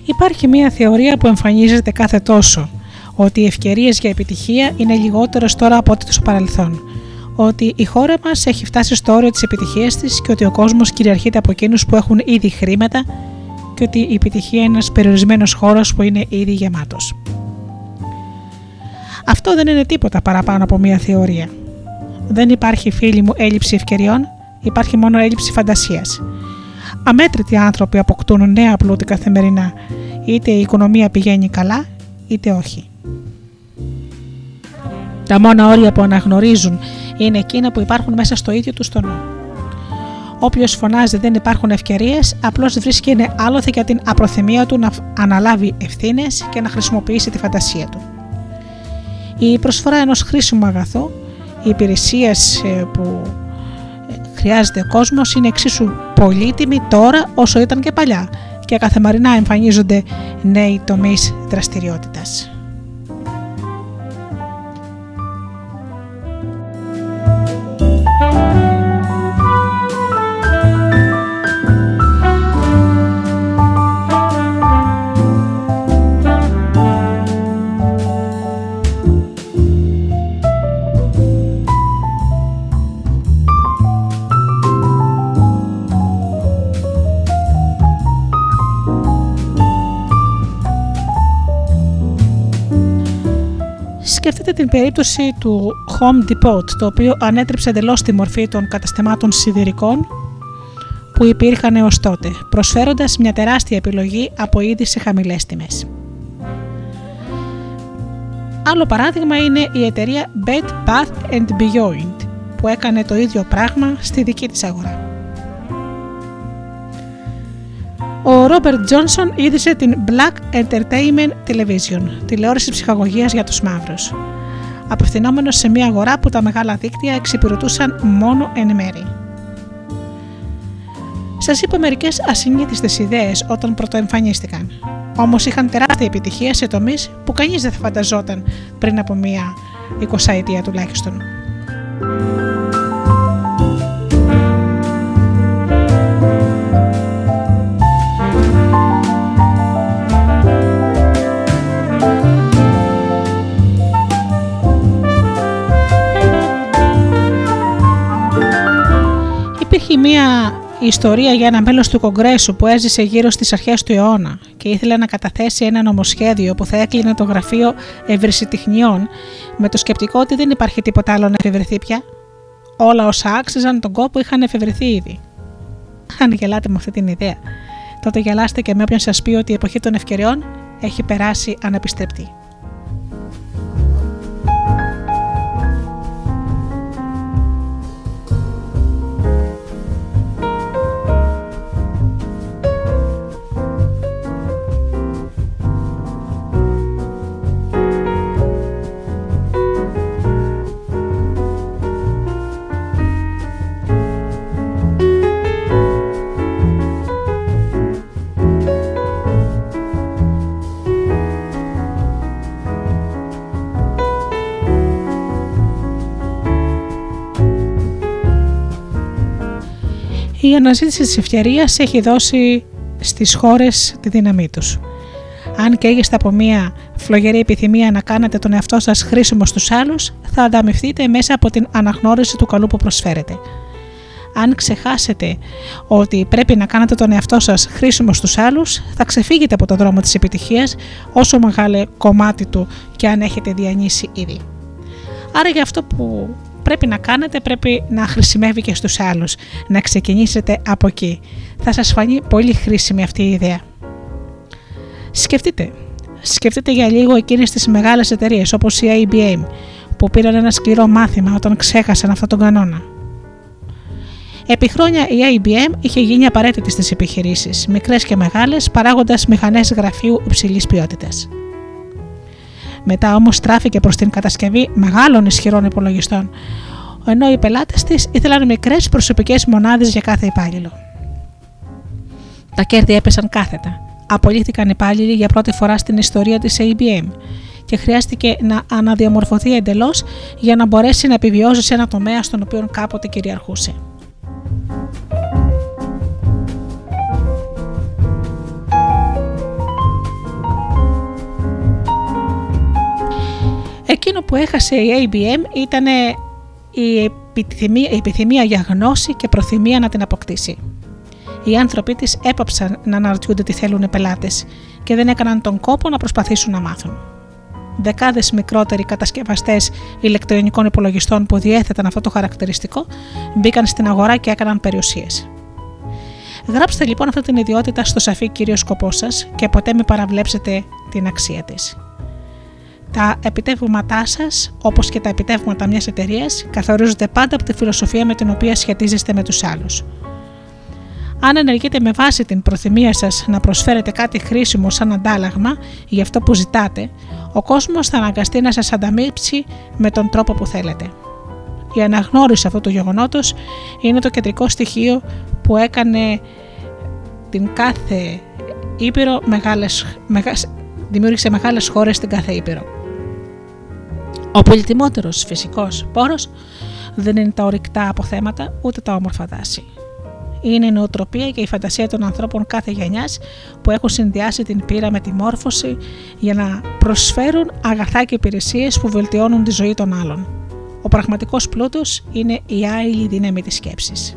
Υπάρχει μια θεωρία που εμφανίζεται κάθε τόσο, ότι οι ευκαιρίες για επιτυχία είναι λιγότερες τώρα από ό,τι στο παρελθόν. Ότι η χώρα μας έχει φτάσει στο όριο της επιτυχίας της και ότι ο κόσμος κυριαρχείται από εκείνους που έχουν ήδη χρήματα και ότι η επιτυχία είναι ένας περιορισμένος χώρος που είναι ήδη γεμάτος. Αυτό δεν είναι τίποτα παραπάνω από μια θεωρία. Δεν υπάρχει, φίλοι μου, έλλειψη ευκαιριών, υπάρχει μόνο έλλειψη φαντασίας. Αμέτρητοι άνθρωποι αποκτούν νέα πλούτη καθημερινά, είτε η οικονομία πηγαίνει καλά, είτε όχι. Τα μόνα όρια που αναγνωρίζουν είναι εκείνα που υπάρχουν μέσα στο ίδιο του στο νου. Όποιος φωνάζει δεν υπάρχουν ευκαιρίες, απλώς βρίσκει είναι άλοθη για την απροθυμία του να αναλάβει ευθύνες και να χρησιμοποιήσει τη φαντασία του. Η προσφορά ενός χρήσιμου αγαθού, οι υπηρεσίες που χρειάζεται ο κόσμος είναι εξίσου πολύτιμη τώρα όσο ήταν και παλιά και καθημερινά εμφανίζονται νέοι τομείς δραστηριότητας. Την περίπτωση του Home Depot, το οποίο ανέτρεψε εντελώς τη μορφή των καταστημάτων σιδηρικών που υπήρχαν έως τότε, προσφέροντας μια τεράστια επιλογή από είδης σε χαμηλές τιμές. Άλλο παράδειγμα είναι η εταιρεία Bed Bath and Beyond που έκανε το ίδιο πράγμα στη δική της αγορά. Ο Ρόμπερτ Τζόνσον ίδρυσε την Black Entertainment Television, τηλεόραση ψυχαγωγίας για τους μαύρους, απευθυνόμενος σε μια αγορά που τα μεγάλα δίκτυα εξυπηρετούσαν μόνο εν μέρη. Σας είπα μερικές ασυνήθιστες ιδέες όταν πρωτοεμφανίστηκαν. Όμως είχαν τεράστια επιτυχία σε τομείς που κανείς δεν θα φανταζόταν πριν από μία εικοσαετία τουλάχιστον. Μία ιστορία για ένα μέλος του Κογκρέσου που έζησε γύρω στις αρχές του αιώνα και ήθελε να καταθέσει ένα νομοσχέδιο που θα έκλεινε το γραφείο ευρυσιτεχνιών με το σκεπτικό ότι δεν υπάρχει τίποτα άλλο να εφευρεθεί πια. Όλα όσα άξιζαν τον κόπο είχαν εφευρεθεί ήδη. Αν γελάτε με αυτή την ιδέα, τότε γελάστε και με όποιον σας πει ότι η εποχή των ευκαιριών έχει περάσει ανεπιστρεπτή. Η αναζήτηση της ευκαιρίας έχει δώσει στις χώρες τη δύναμή τους. Αν καίγεστε από μια φλογερή επιθυμία να κάνετε τον εαυτό σας χρήσιμο στους άλλους, θα ανταμυφθείτε μέσα από την αναγνώριση του καλού που προσφέρετε. Αν ξεχάσετε ότι πρέπει να κάνετε τον εαυτό σας χρήσιμο στους άλλους, θα ξεφύγετε από τον δρόμο της επιτυχίας, όσο μεγάλο κομμάτι του και αν έχετε διανύσει ήδη. Άρα για αυτό που πρέπει να κάνετε πρέπει να χρησιμεύει και στους άλλους. Να ξεκινήσετε από εκεί. Θα σας φανεί πολύ χρήσιμη αυτή η ιδέα. Σκεφτείτε. Σκεφτείτε για λίγο εκείνες τις μεγάλες εταιρείες όπως η IBM που πήραν ένα σκληρό μάθημα όταν ξέχασαν αυτόν τον κανόνα. Επί χρόνια η IBM είχε γίνει απαραίτητη στις επιχειρήσεις, μικρές και μεγάλες, παράγοντας μηχανές γραφείου υψηλής ποιότητας. Μετά όμως στράφηκε προς την κατασκευή μεγάλων ισχυρών υπολογιστών, ενώ οι πελάτες της ήθελαν μικρές προσωπικές μονάδες για κάθε υπάλληλο. Τα κέρδη έπεσαν κάθετα. Απολύθηκαν υπάλληλοι για πρώτη φορά στην ιστορία της ABM και χρειάστηκε να αναδιαμορφωθεί εντελώς για να μπορέσει να επιβιώσει σε ένα τομέα στον οποίο κάποτε κυριαρχούσε. Εκείνο που έχασε η ABM ήταν η επιθυμία, η επιθυμία για γνώση και προθυμία να την αποκτήσει. Οι άνθρωποι της έπαψαν να αναρωτιούνται τι θέλουν οι πελάτες και δεν έκαναν τον κόπο να προσπαθήσουν να μάθουν. Δεκάδες μικρότεροι κατασκευαστές ηλεκτρονικών υπολογιστών που διέθεταν αυτό το χαρακτηριστικό μπήκαν στην αγορά και έκαναν περιουσίες. Γράψτε λοιπόν αυτή την ιδιότητα στο σαφή κύριο σκοπό σας και ποτέ μην παραβλέψετε την αξία της. Τα επιτεύγματά σας, όπως και τα επιτεύγματα μιας εταιρείας, καθορίζονται πάντα από τη φιλοσοφία με την οποία σχετίζεστε με τους άλλους. Αν ενεργείτε με βάση την προθυμία σας να προσφέρετε κάτι χρήσιμο σαν αντάλλαγμα για αυτό που ζητάτε, ο κόσμος θα αναγκαστεί να σας ανταμείψει με τον τρόπο που θέλετε. Η αναγνώριση αυτού του γεγονότος είναι το κεντρικό στοιχείο που έκανε την κάθε Ήπειρο μεγάλες, δημιούργησε μεγάλες χώρες στην κάθε Ήπειρο. Ο πολυτιμότερος φυσικός πόρος δεν είναι τα ορυκτά αποθέματα ούτε τα όμορφα δάση. Είναι η νοοτροπία και η φαντασία των ανθρώπων κάθε γενιάς που έχουν συνδυάσει την πείρα με τη μόρφωση για να προσφέρουν αγαθά και υπηρεσίες που βελτιώνουν τη ζωή των άλλων. Ο πραγματικός πλούτος είναι η άειλη δύναμη της σκέψης.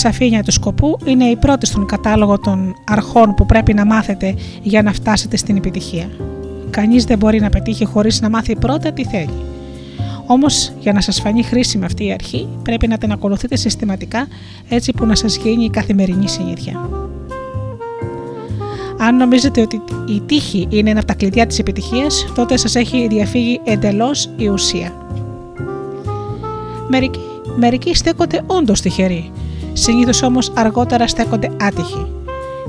Σαφήνια του σκοπού είναι η πρώτη στον κατάλογο των αρχών που πρέπει να μάθετε για να φτάσετε στην επιτυχία. Κανείς δεν μπορεί να πετύχει χωρίς να μάθει πρώτα τι θέλει. Όμως για να σας φανεί χρήσιμη αυτή η αρχή πρέπει να την ακολουθείτε συστηματικά έτσι που να σας γίνει η καθημερινή συνήθεια. Αν νομίζετε ότι η τύχη είναι ένα από τα κλειδιά της επιτυχίας, τότε σας έχει διαφύγει εντελώς η ουσία. Μερικοί, μερικοί στέκονται όντως τυχεροί, συνήθως όμως αργότερα στέκονται άτυχοι.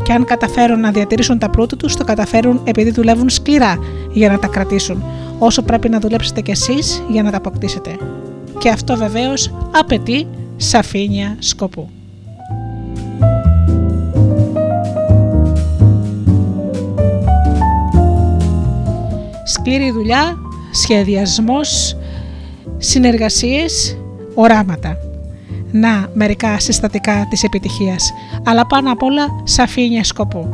Και αν καταφέρουν να διατηρήσουν τα πλούτη τους, το καταφέρουν επειδή δουλεύουν σκληρά για να τα κρατήσουν, όσο πρέπει να δουλέψετε κι εσείς για να τα αποκτήσετε. Και αυτό βεβαίως απαιτεί σαφήνεια σκοπού. Σκληρή δουλειά, σχεδιασμός, συνεργασίες, οράματα. Να μερικά συστατικά της επιτυχίας, αλλά πάνω απ' όλα σαφήνεια σκοπού.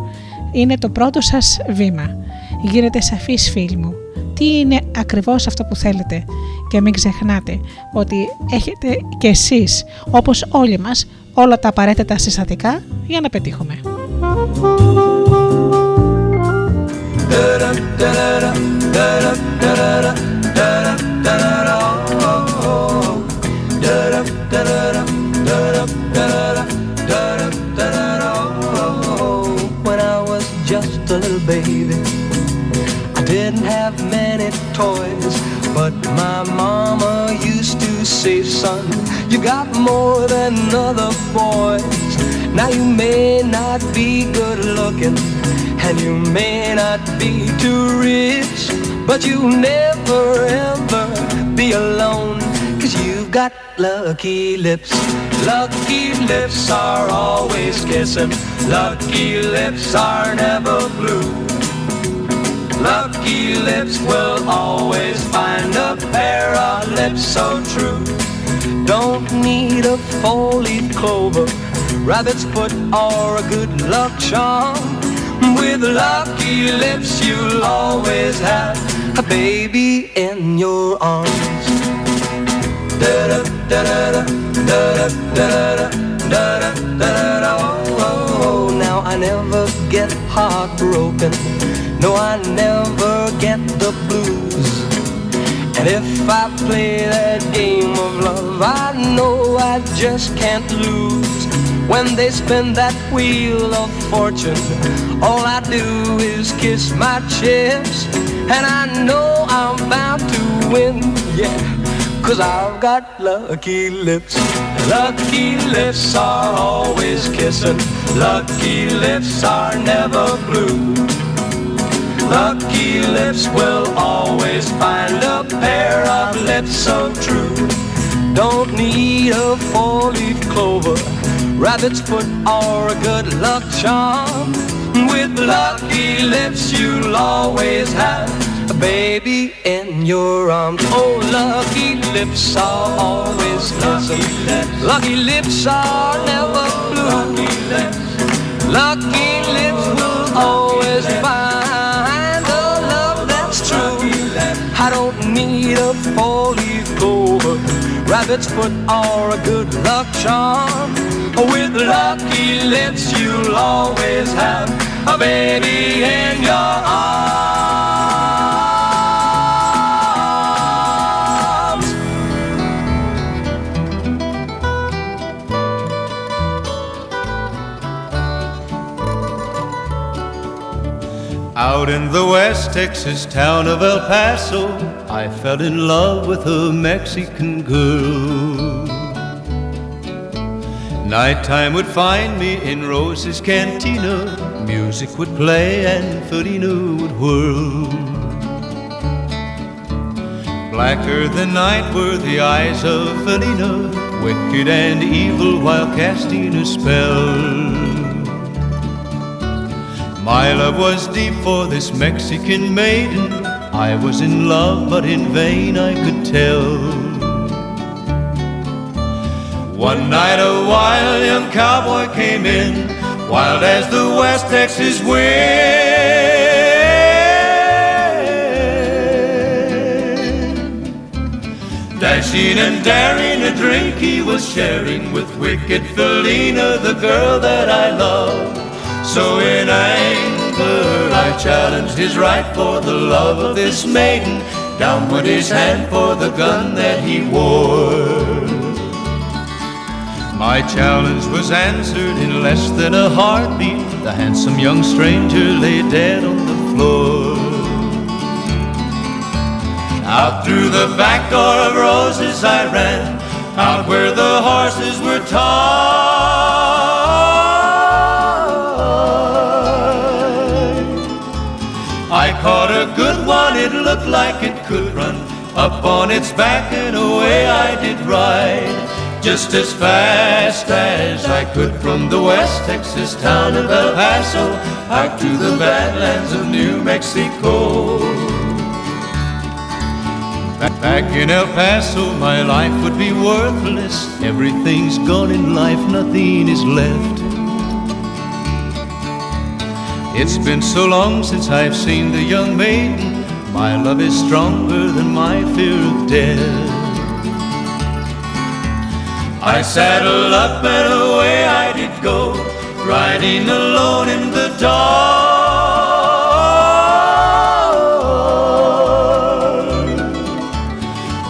Είναι το πρώτο σας βήμα. Γίνετε σαφείς φίλοι μου. Τι είναι ακριβώς αυτό που θέλετε; Και μην ξεχνάτε ότι έχετε και εσείς, όπως όλοι μας, όλα τα απαραίτητα συστατικά για να πετύχουμε. When toys, but my mama used to say, son, you got more than other boys. Now you may not be good looking, and you may not be too rich, but you'll never ever be alone, cause you've got lucky lips. Lucky lips are always kissing, lucky lips are never blue. Lucky lips will always find a pair of lips so true. Don't need a four-leaf clover, rabbit's foot or a good luck charm. With lucky lips you'll always have a baby in your arms. Da-da, da-da-da, da-da, da-da, da-da, da-da, oh, oh, oh. Now I never get heartbroken. No, I never get the blues. And if I play that game of love, I know I just can't lose. When they spin that wheel of fortune, all I do is kiss my chips. And I know I'm bound to win, yeah. Cause I've got lucky lips. Lucky lips are always kissing. Lucky lips are never blue. Lucky lips will always find a pair of lips so true. Don't need a four-leaf clover, rabbit's foot, or a good luck charm. With lucky lips, you'll always have a baby in your arms. Oh, lucky lips are always kissing. Lucky lips are never blue. Lucky lips will always find need a four-leaf clover, rabbit's foot, or a good luck charm. With lucky lips, you'll always have a baby in your arms. Out in the West Texas town of El Paso, I fell in love with a Mexican girl. Nighttime would find me in Rose's cantina. Music would play and Felina would whirl. Blacker than night were the eyes of Felina, wicked and evil while casting a spell. My love was deep for this Mexican maiden. I was in love, but in vain I could tell. One night a wild young cowboy came in, wild as the West Texas wind. Dashing and daring, a drink he was sharing with wicked Felina, the girl that I love. So in anger, I challenged his right for the love of this maiden. Down went his hand for the gun that he wore. My challenge was answered in less than a heartbeat. The handsome young stranger lay dead on the floor. Out through the back door of roses I ran, out where the horses were tied. It looked like it could run up on its back and away I did ride. Just as fast as I could from the West Texas town of El Paso out to the badlands of New Mexico. Back in El Paso, my life would be worthless. Everything's gone in life, nothing is left. It's been so long since I've seen the young maiden. My love is stronger than my fear of death. I saddled up and away I did go, riding alone in the dark.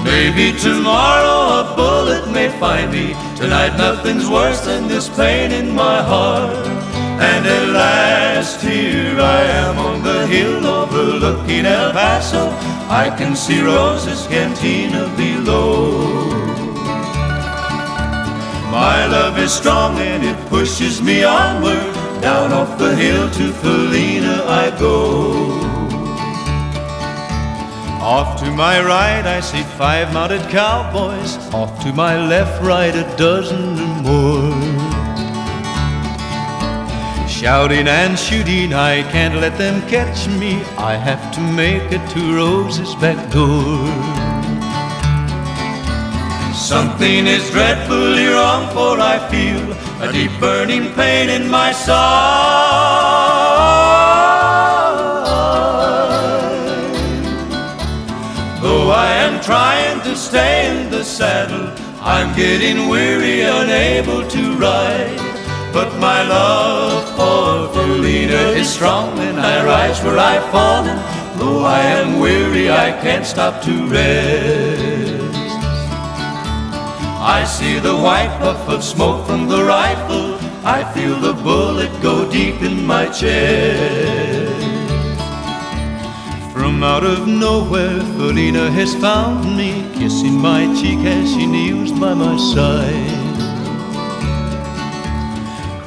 Maybe tomorrow a bullet may find me. Tonight nothing's worse than this pain in my heart. And at last here I am on the hill overlooking El Paso. I can see Rosa's cantina below. My love is strong and it pushes me onward. Down off the hill to Felina I go. Off to my right I see five mounted cowboys. Off to my left, right a dozen or more. Shouting and shooting, I can't let them catch me. I have to make it to Rose's back door. Something is dreadfully wrong, for I feel a deep burning pain in my side. Though I am trying to stay in the saddle, I'm getting weary, unable to ride. But my love for Felina is strong, and I rise where I've fallen. Though I am weary, I can't stop to rest. I see the white puff of smoke from the rifle. I feel the bullet go deep in my chest. From out of nowhere, Felina has found me, kissing my cheek as she kneels by my side.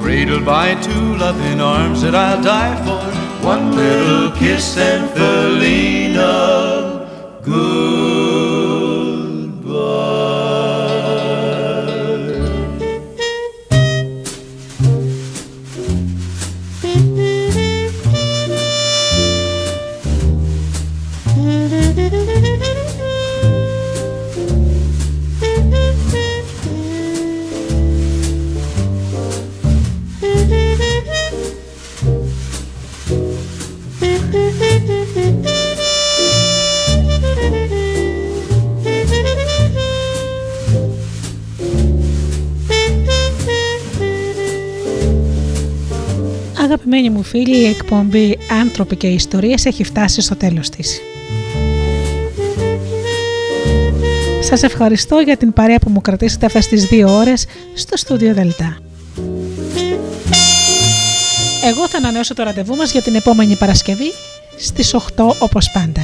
Cradled by two loving arms that I'll die for. One little kiss and Felina, goodbye. Αγαπημένοι μου φίλοι, η εκπομπή «Άνθρωποι και Ιστορίες» έχει φτάσει στο τέλος της. Σας ευχαριστώ για την παρέα που μου κρατήσατε αυτές τις δύο ώρες στο στούντιο Δελτά. Εγώ θα ανανεώσω το ραντεβού μας για την επόμενη Παρασκευή στις 8 όπως πάντα.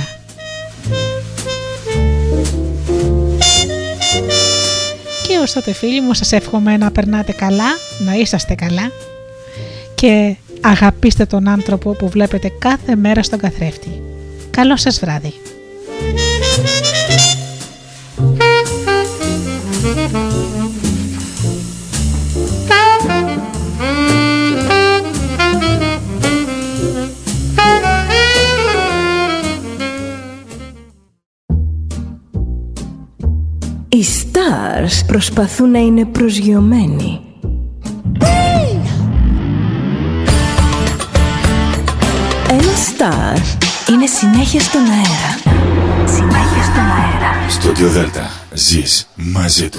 Και ως τότε φίλοι μου σας εύχομαι να περνάτε καλά, να είσαστε καλά και αγαπήστε τον άνθρωπο που βλέπετε κάθε μέρα στον καθρέφτη. Καλό σας βράδυ. Οι stars προσπαθούν να είναι προσγειωμένοι. Star είναι συνέχεια στον αέρα. Συνέχεια στον αέρα. Στούντιο Δέλτα. Ζεις μαζί του.